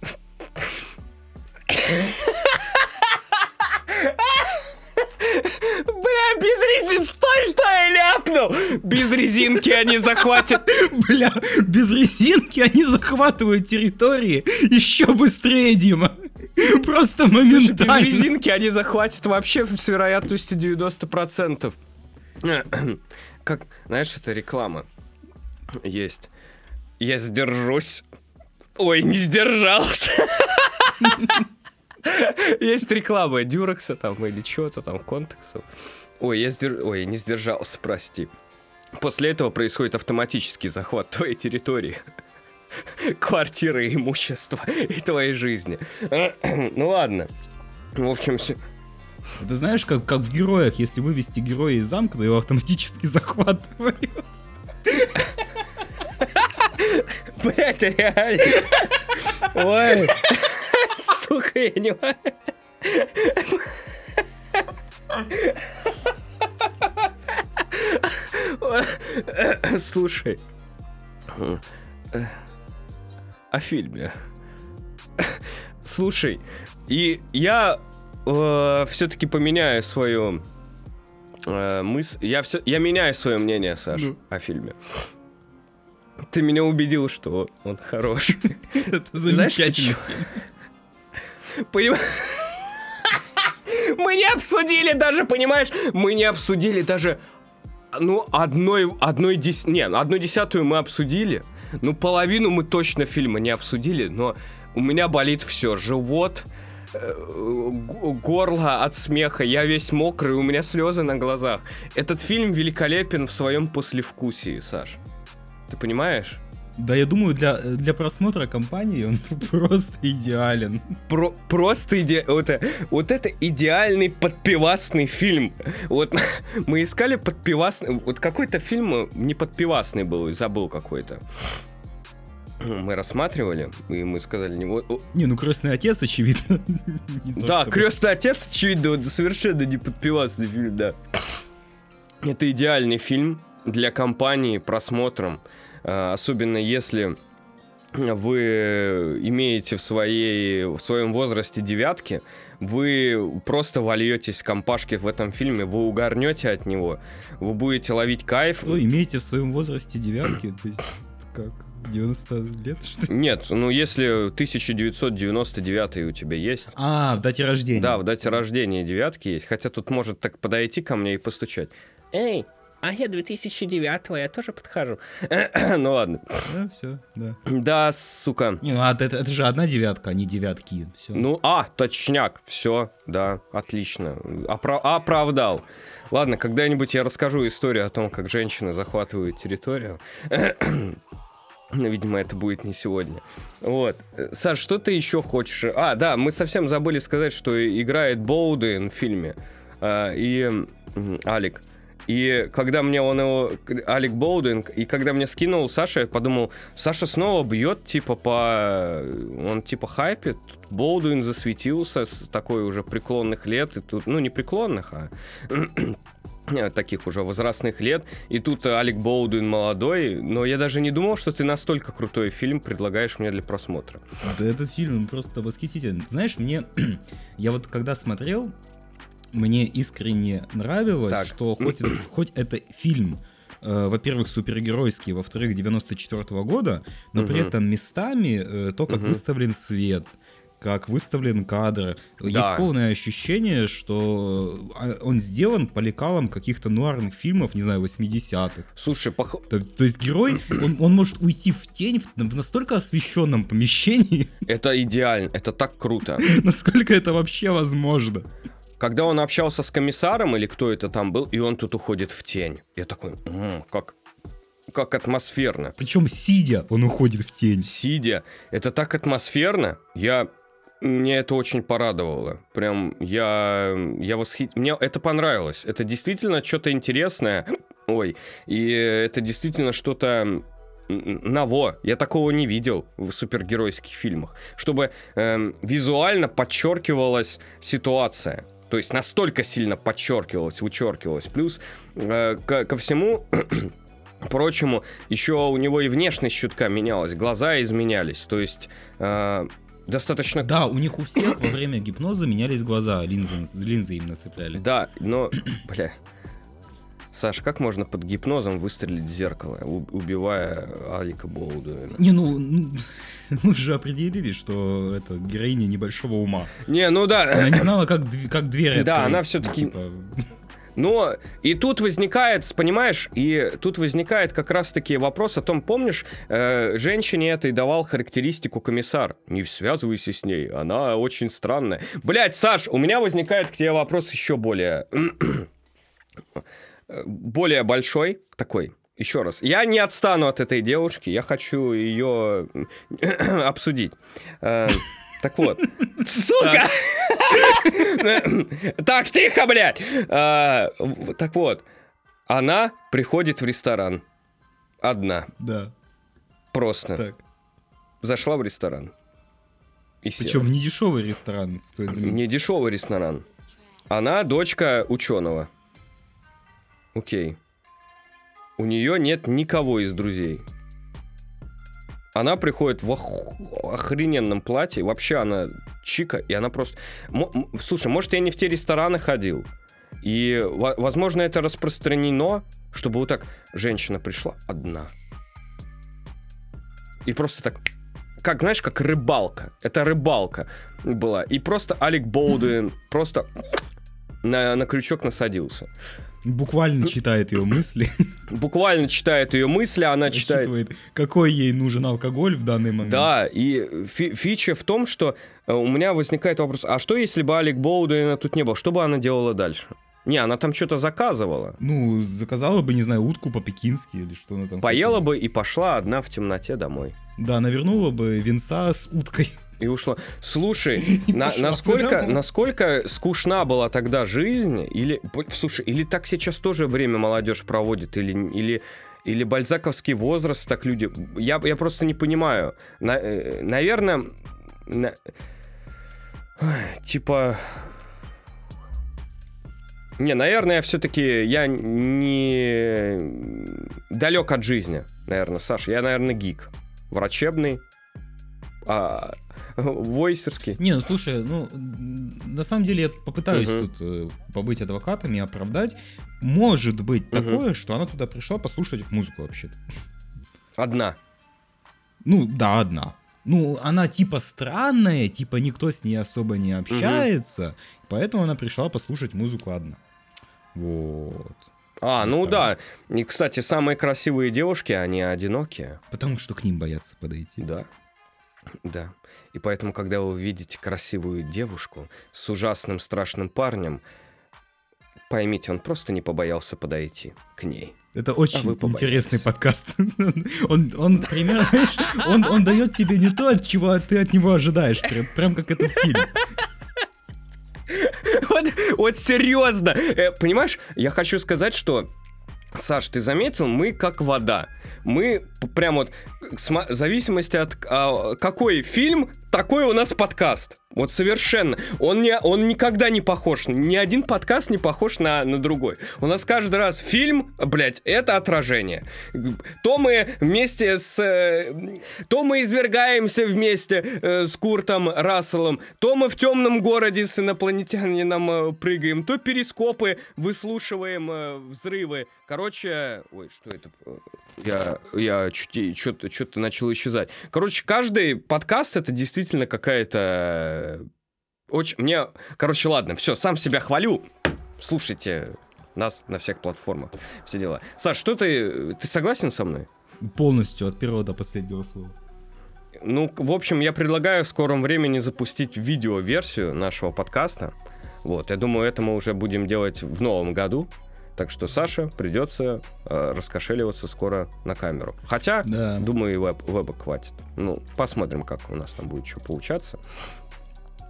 Без резинки, стой, что я ляпнул! Без резинки они захватят... Бля, без резинки они захватывают территории еще быстрее, Дима. Просто Слушай, без моментально. резинки они захватят вообще с вероятностью 90%. Как, знаешь, это реклама есть. Я сдержусь. Ой, не сдержался. Есть реклама Дюрекса там или чего-то там, контексов. Ой, я сдер... Ой, не сдержался, прости. После этого происходит автоматический захват твоей территории. Квартиры, имущества и твоей жизни. Ну ладно. В общем, всё- Ты знаешь, как, как в героях, если вывести героя из замка, то его автоматически захватывают. Блять, реально. Ой. Сука, я не Слушай. О фильме. Слушай, и я все-таки поменяю свою э, мысль. Я, все, я меняю свое мнение, Саш, Ну. о фильме. Ты меня убедил, что он хороший. Это замечательно. Поним- Мы не обсудили даже, понимаешь? Мы не обсудили даже... Ну, одной, одной, дес... не, одну десятую мы обсудили. Ну, половину мы точно фильма не обсудили, но у меня болит все. Живот, э, горло от смеха, я весь мокрый, у меня слезы на глазах. Этот фильм великолепен в своем послевкусии, Саш. Ты понимаешь? Да, я думаю, для, для просмотра компании он просто идеален. Про- просто иде... вот, э- вот это идеальный подпивасный фильм. Вот мы искали подпивасный... Вот какой-то фильм э, не подпивасный был, забыл какой-то. Мы рассматривали, и мы сказали, не вот... Не, ну крестный отец, очевидно. Да, крестный отец, очевидно, совершенно не подпивасный фильм, да. Это идеальный фильм для компании просмотром, особенно если вы имеете в, своей, в своем возрасте девятки, вы просто вольетесь компашки в этом фильме, вы угорнете от него, вы будете ловить кайф. Что, имеете в своем возрасте девятки? То есть, как, 90 лет, что ли? Нет, ну если 1999 у тебя есть, А, в дате рождения. Да, в дате рождения девятки есть. Хотя тут может так подойти ко мне и постучать. Эй, а я 2009 я тоже подхожу. ну ладно. Да, все, да. Да, сука. Не, ну а это, это же одна девятка, а не девятки. Все. Ну, а, точняк. Все, да, отлично. Опра- оправдал. Ладно, когда-нибудь я расскажу историю о том, как женщины захватывают территорию. Видимо, это будет не сегодня. Вот. Саш, что ты еще хочешь? А, да, мы совсем забыли сказать, что играет Боуден в фильме. А, и Алик. И когда мне он его, Алик Боуден, и когда мне скинул Саша, я подумал, Саша снова бьет, типа, по... Он, типа, хайпит. Боуден засветился с такой уже преклонных лет, и тут, ну, не преклонных, а таких уже возрастных лет. И тут Алик Боудуин молодой, но я даже не думал, что ты настолько крутой фильм предлагаешь мне для просмотра. Этот фильм просто восхитителен. Знаешь, мне... я вот когда смотрел, мне искренне нравилось, Так. что хоть, это- хоть это фильм, э, во-первых, супергеройский, во-вторых, 94 года, но при Мгм. этом местами э, то, как Мгм. выставлен свет, как выставлен кадр, есть Да. полное ощущение, что э, он сделан по лекалам каких-то нуарных фильмов, не знаю, 80-х. Слушай, пох- То, то есть герой, он, он может уйти в тень в, в настолько освещенном помещении, это идеально, это так круто. насколько это вообще возможно. Когда он общался с комиссаром, или кто это там был, и он тут уходит в тень. Я такой, «М, как, как атмосферно. Причем сидя, он уходит в тень. Сидя, это так атмосферно. Я мне это очень порадовало. Прям я, я восхит... Мне это понравилось. Это действительно что-то интересное. Ой, и это действительно что-то ново. Я такого не видел в супергеройских фильмах. Чтобы эм, визуально подчеркивалась ситуация. То есть настолько сильно подчеркивалась, вычеркивалась. Плюс э, ко, ко всему прочему, еще у него и внешность чутка менялась, глаза изменялись. То есть э, достаточно Да, у них у всех во время гипноза менялись глаза, линзы, линзы им нацепляли. Да, но, бля. Саш, как можно под гипнозом выстрелить в зеркало, убивая Алика Боудуина? Не, ну, ну, мы же определили, что это героиня небольшого ума. Не, ну да, Она не знала, как, как дверь Да, открыть. она всё-таки- Типа, но и тут возникает, понимаешь, и тут возникает как раз-таки вопрос о том, помнишь, э, женщине этой давал характеристику комиссар. Не связывайся с ней, она очень странная. Блять, Саш, у меня возникает к тебе вопрос еще более... э, более большой такой. Еще раз. Я не отстану от этой девушки, я хочу ее обсудить. Э, Так вот. Сука! Так, тихо, блядь! В- Так вот. Она приходит в ресторан. Одна. да, Просто. Зашла в ресторан. Причем в недешевый ресторан, стоит заметить. Не дешевый ресторан. Она дочка ученого. Окей. У нее нет никого из друзей. Она приходит в ох- охрененном платье. Вообще она чика, и она просто... М- Слушай, может, я не в те рестораны ходил. И, во- возможно, это распространено, чтобы вот так женщина пришла одна. И просто так как, знаешь, как рыбалка. Это рыбалка была. И просто Алек Боудуин просто на, на крючок насадился. Буквально читает ее мысли, Буквально читает ее мысли, она читает... какой ей нужен алкоголь в данный момент. Да, и фи- фича в том, что э, у меня возникает вопрос, а что если бы Алек Боудуина тут не было? Что бы она делала дальше? Не, она там что-то заказывала. Ну, заказала бы, не знаю, утку по-пекински или что она там. Поела хотела. бы и пошла одна в темноте домой. Да, навернула бы венца с уткой. И ушла. Слушай, И на- насколько, насколько скучна была тогда жизнь, или, слушай, или так сейчас тоже время молодежь проводит, или, или, или бальзаковский возраст так люди... Я, я просто не понимаю. На- э, наверное, на- типа... Не, наверное, все-таки я не далек от жизни, наверное, Саша. Я, наверное, гик. Врачебный, а, войсерский. Не, ну слушай, ну, на самом деле я попытаюсь Мгм. тут э, побыть адвокатом и оправдать. Может быть Мгм. такое, что она туда пришла послушать музыку вообще-то. Одна. Ну, да, одна. Ну, она типа странная, типа никто с ней особо не общается, поэтому она пришла послушать музыку одна. Вот. А, ну да. И, кстати, самые красивые девушки, они одинокие. Потому что к ним боятся подойти. Да. Да. И поэтому, когда вы увидите красивую девушку с ужасным страшным парнем, поймите, он просто не побоялся подойти к ней. Это очень А вы побоялись. интересный подкаст. Он, он примерно, он, он дает тебе не то, от чего ты от него ожидаешь. Прям, прям как этот фильм. Вот, вот серьезно. Э, понимаешь, я хочу сказать, что Саш, ты заметил, мы как вода. Мы прям вот, в зависимости от а, какой фильм, такой у нас подкаст. Вот совершенно. Он, не, он никогда не похож. Ни один подкаст не похож на, на другой. У нас каждый раз фильм, блядь, это отражение. То мы вместе с... э, то мы извергаемся вместе э, с Куртом Расселом, то мы в темном городе с инопланетянином э, прыгаем, то перископы выслушиваем э, взрывы. Короче, ой, что это? Я, я что-то, что-то начал исчезать. Короче, каждый подкаст это действительно какая-то... э, Очень... Мне... Короче, ладно, все, сам себя хвалю. Слушайте нас на всех платформах. Все дела. Саш, что ты... Ты согласен со мной? Полностью, от первого до последнего слова. Ну, в общем, я предлагаю в скором времени запустить видео-версию нашего подкаста. Вот, я думаю, это мы уже будем делать в новом году. Так что Саше придется э, раскошеливаться скоро на камеру. Хотя, Да. думаю, и веб, веба хватит. Ну, посмотрим, как у нас там будет что получаться.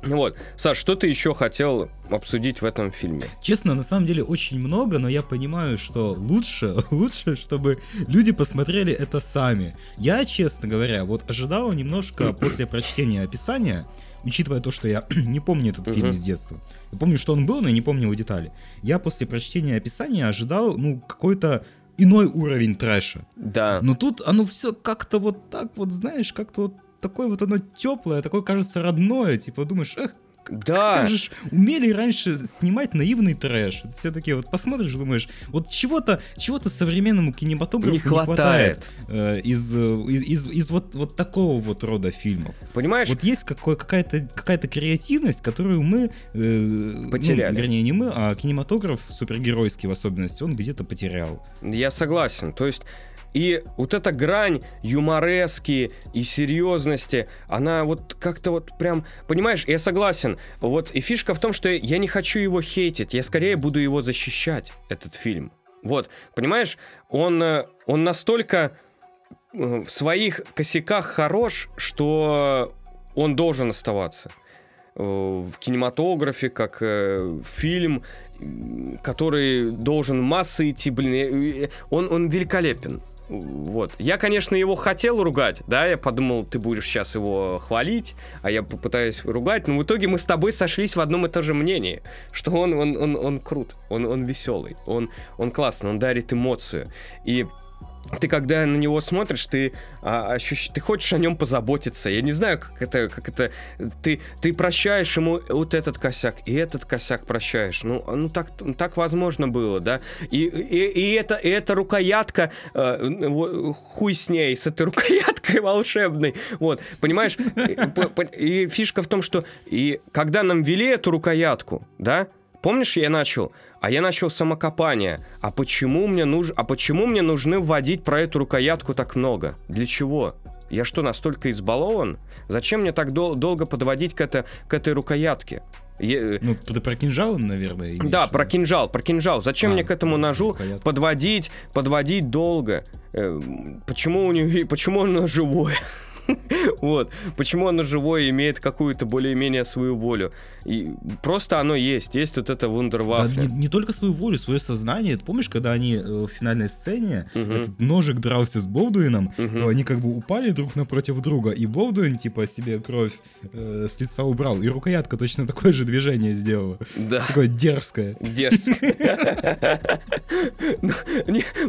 Вот. Саш, что ты еще хотел обсудить в этом фильме? Честно, на самом деле очень много, но я понимаю, что лучше, лучше, чтобы люди посмотрели это сами. Я, честно говоря, вот ожидал немножко после прочтения описания, учитывая то, что я не помню этот фильм с детства. Я помню, что он был, но я не помню его детали. Я после прочтения описания ожидал, ну, какой-то иной уровень трэша. Да. Но тут оно все как-то вот так вот, знаешь, как-то вот такое вот оно теплое, такое кажется родное, типа думаешь, эх, да. как же ж умели раньше снимать наивный трэш. Все таки вот посмотришь, думаешь, вот чего-то чего-то современному кинематографу Не хватает. э, из, э, из, из, из вот, вот такого вот рода фильмов. Понимаешь? Вот есть какой, какая-то, какая-то креативность, которую мы... э, ну, Потеряли. вернее, не мы, а кинематограф супергеройский в особенности, он где-то потерял. Я согласен. То есть и вот эта грань юморески и серьезности, она вот как-то вот прям, понимаешь, я согласен. Вот и фишка в том, что я не хочу его хейтить, я скорее буду его защищать, этот фильм. Вот, понимаешь, он, э, он настолько э, в своих косяках хорош, что он должен оставаться э, в кинематографе, как э, фильм, который должен массы идти, блин, он, он великолепен. Вот. Я, конечно, его хотел ругать, да, я подумал, ты будешь сейчас его хвалить, а я попытаюсь ругать, но в итоге мы с тобой сошлись в одном и том же мнении, что он, он, он, он крут, он, он веселый, он, он классный, он дарит эмоцию. И ты когда на него смотришь, ты а, ощущ- ты хочешь о нем позаботиться. Я не знаю, как это, как это. Ты, ты прощаешь ему вот этот косяк, и этот косяк прощаешь. Ну, ну так, так возможно было, да. И, и, и это, и эта рукоятка, э, хуй с ней, с этой рукояткой волшебной. Вот, понимаешь? И, фишка в том, что и когда нам ввели эту рукоятку, да, Помнишь, я начал? А я начал с самокопания. А почему мне нужно, а почему мне нужны вводить про эту рукоятку так много? Для чего? Я что, настолько избалован? Зачем мне так дол- долго подводить к, это, к этой рукоятке? Е- Ну, ты про кинжал, наверное, да, про кинжал, про кинжал. Зачем А, мне к этому ножу рукоятка. подводить, подводить долго? Э, Почему у него, почему оно живое? Вот. Почему оно живое имеет какую-то более-менее свою волю? И просто оно есть. Есть вот это Да, вундервафля. не, не только свою волю, свое сознание. Ты помнишь, когда они э, в финальной сцене, Мгм. этот ножик дрался с Болдуином, Мгм. то они как бы упали друг напротив друга, и Болдуин, типа, себе кровь э, с лица убрал, и рукоятка точно такое же движение сделала. Да. Такое дерзкое. Дерзко. Ну,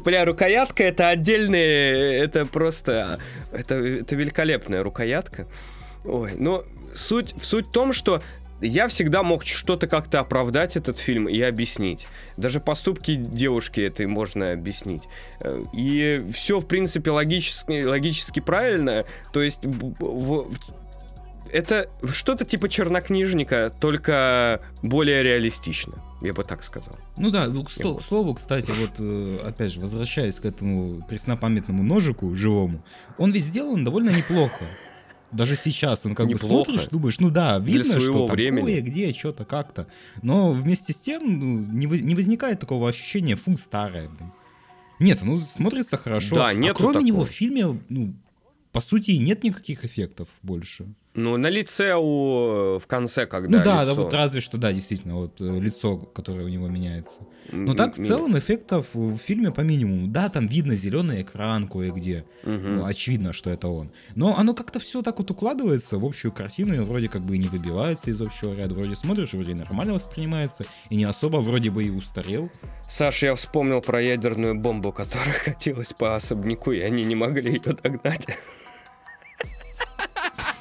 Бля, рукоятка это отдельная, это просто, это, это великолепная рукоятка. Ой, но суть, суть в том, что я всегда мог что-то как-то оправдать этот фильм и объяснить. Даже поступки девушки этой можно объяснить. Э, И все, в принципе, логически, логически правильно. То есть в- в- это что-то типа чернокнижника, только более реалистично, я бы так сказал. Ну да, к, сто- к слову, кстати, вот э, опять же, возвращаясь к этому преснопамятному ножику живому, он ведь сделан довольно неплохо. Даже сейчас он как Неплохо. бы смотришь, думаешь, ну да, видно, своего что времени. такое, где, что-то, как-то. Но вместе с тем ну, не, не возникает такого ощущения, фу, старое, блин. Нет, ну смотрится хорошо. Да, а нету кроме такого. него в фильме, ну, по сути, нет никаких эффектов больше. Ну, на лице у... в конце, когда ну да, да, лицо. вот разве что, да, действительно, вот э, лицо, которое у него меняется. Но так в целом эффектов в фильме по минимуму. Да, там видно зеленый экран кое-где. Мгм. Ну, очевидно, что это он. Но оно как-то все так вот укладывается в общую картину, и вроде как бы и не выбивается из общего ряда. Вроде смотришь, вроде нормально воспринимается, и не особо вроде бы и устарел. Саш, я вспомнил про ядерную бомбу, которая катилась по особняку, и они не могли ее догнать.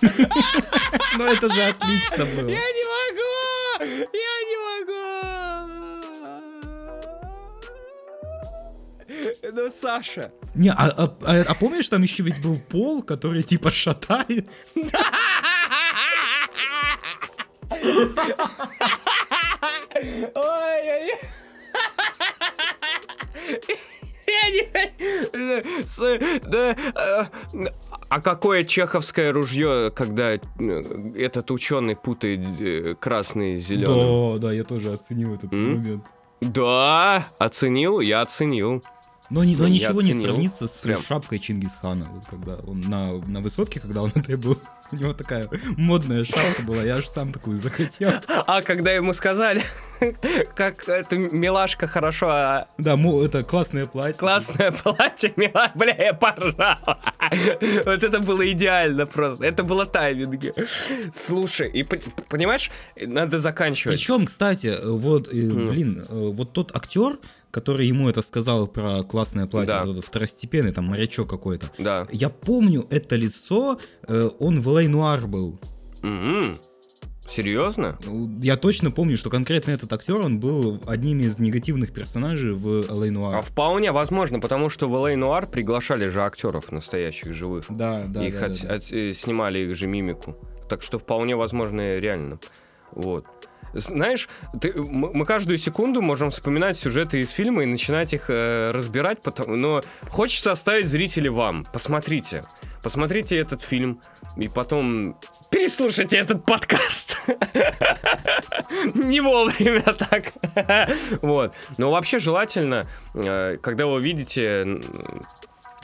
Но это же отлично было. не могу! Я не могу! Ну, Саша. Не, а, а- а- а помнишь, там еще ведь был пол, который типа шатается? Ой, не... Не... А какое чеховское ружье, когда э, этот ученый путает э, красный с зеленым? Да, да, я тоже оценил этот М? момент. Да, оценил, я оценил. Но, ни- но Я ничего не оценил. сравнится с Прям. шапкой Чингисхана, вот когда он на, на высотке, когда он это был. У него такая модная шапка была, я аж сам такую захотел. А когда ему сказали, как это милашка хорошо, а Да, му- это классное платье. классное платье, мила... бля, я поржал. Вот это было идеально просто. Это было тайминги. Слушай, и пон- понимаешь, надо заканчивать. Причем, кстати, вот, э, блин, э, вот тот актер, который ему это сказал про классное платье, Да. вот этот второстепенный, там, морячок какой-то. Да. Я помню это лицо, э, он в Лей Нуар был. М, Серьезно? Ну, Я точно помню, что конкретно этот актер, он был одним из негативных персонажей в Лей Нуар. А вполне возможно, потому что в LA Нуар приглашали же актеров настоящих живых. Да, да, их да, от- да, да. от- э, снимали их же мимику. Так что вполне возможно реально. Вот. Знаешь, ты, мы, каждую секунду можем вспоминать сюжеты из фильма и начинать их э, разбирать, потому, но хочется оставить зрителей вам. Посмотрите. Посмотрите этот фильм, и потом переслушайте этот подкаст. Не вовремя так. Вот. Но вообще желательно, э, когда вы видите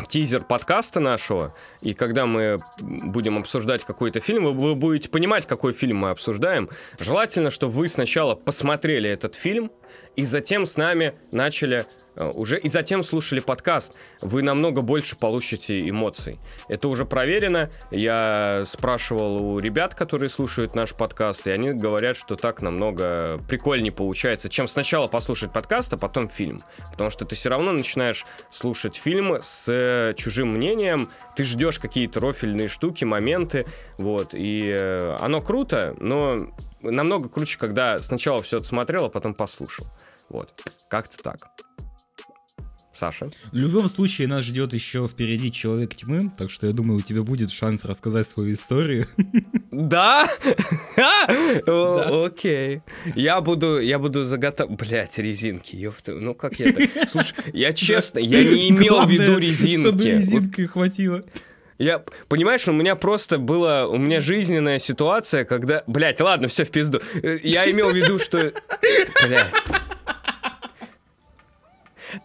тизер подкаста нашего, и когда мы будем обсуждать какой-то фильм, вы, вы будете понимать, какой фильм мы обсуждаем. Желательно, чтобы вы сначала посмотрели этот фильм, и затем с нами начали уже, и затем слушали подкаст. Вы намного больше получите эмоций. Это уже проверено. Я спрашивал у ребят, которые слушают наш подкаст, и они говорят, что так намного прикольнее получается, чем сначала послушать подкаст, а потом фильм. Потому что ты все равно начинаешь слушать фильм с э, чужим мнением, ты ждешь какие-то рофильные штуки, моменты, вот, и э, оно круто, но намного круче, когда сначала все отсмотрел, а потом послушал. Вот, как-то так. Саша? В любом случае, нас ждет еще впереди Человек Тьмы, так что я думаю, у тебя будет шанс рассказать свою историю. Да? Окей. Я буду, я буду заготовлять... Блять, резинки, ёпта. Ну как я это... Слушай, я честно, я не имел в виду резинки. Чтобы резинки хватило. Я, понимаешь, у меня просто была, у меня жизненная ситуация, когда, блядь, ладно, все в пизду. Э, Я имел в виду, что, блядь.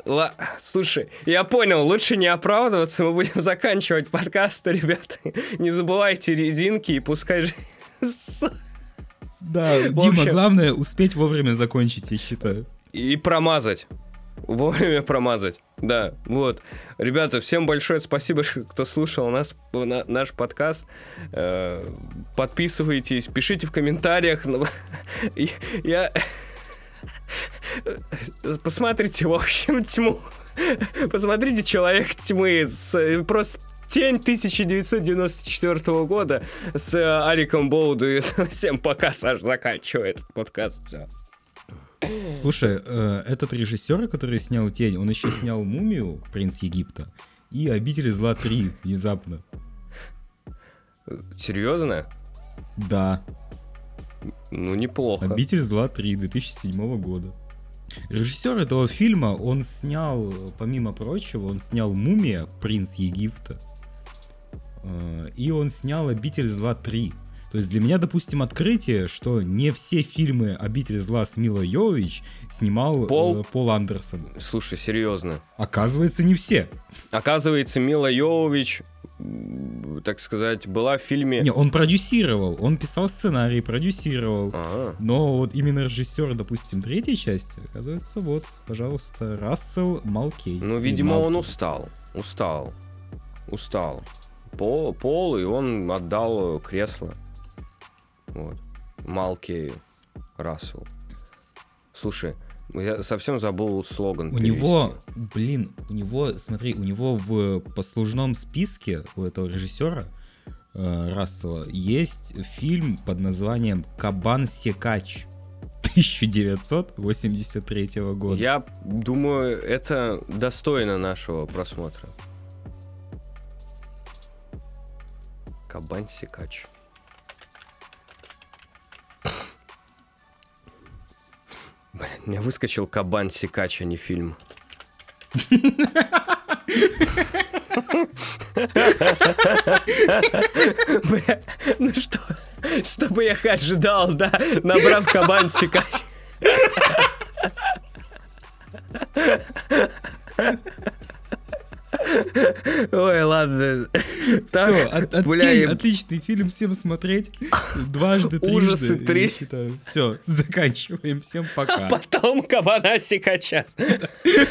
Ла- Слушай, я понял, лучше не оправдываться, мы будем заканчивать подкасты, ребята. Не забывайте резинки и пускай же... Да, Дима, общем- главное успеть вовремя закончить, я считаю. И промазать. Вовремя промазать. Да, вот. Ребята, всем большое спасибо, кто слушал нас, на- наш подкаст. Э, Подписывайтесь, пишите в комментариях. Я... Посмотрите, в общем, тьму. Посмотрите «Человек тьмы» с просто Тень 1994 года с э, Аликом Боуду. И всем пока, Саш, заканчивает этот подкаст. Всё. Слушай, э, этот режиссер, который снял «Тень», он еще снял «Мумию», «Принц Египта», и «Обитель зла 3» внезапно. Серьезно? Да, Ну, неплохо. «Обитель зла 3» 2007 года. Режиссер этого фильма, он снял, помимо прочего, он снял «Мумия», «Принц Египта», э, и он снял «Обитель зла 3». То есть для меня, допустим, открытие, что не все фильмы «Обитель зла» с Милой Йовович снимал Пол? э, Пол Андерсон. Слушай, серьезно. Оказывается, не все. Оказывается, Мила Йовович, м, так сказать, была в фильме... Не, он продюсировал, он писал сценарий, продюсировал. А, Но вот именно режиссер, допустим, третьей части, оказывается, вот, пожалуйста, Рассел Малкей. ну, видимо, он Малки. устал. Устал. Устал. По, Пол, и он отдал кресло. Вот. Малкею. Расселу. Слушай, я совсем забыл слоган У перевести. него, блин, у него, смотри, у него в послужном списке у этого режиссера э, Рассела есть фильм под названием «Кабан Секач» 1983 года. Я думаю, это достойно нашего просмотра. Кабань Сикач. Блин, у выскочил Кабан Сикач, а не фильм. Бля, ну что, что бы я ожидал, да, набрав Кабан Сикач. Ой, ладно. Так, от- бля, я- отличный фильм, всем смотреть. Дважды, трижды. Ужасы три. Все, заканчиваем. Всем пока. потом Кабана Сикача.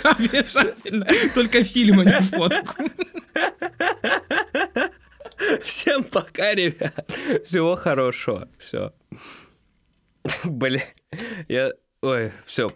Обязательно. Только фильм, а не фотку. Всем пока, ребят. Всего хорошего. Все. Бля, я... Ой, все,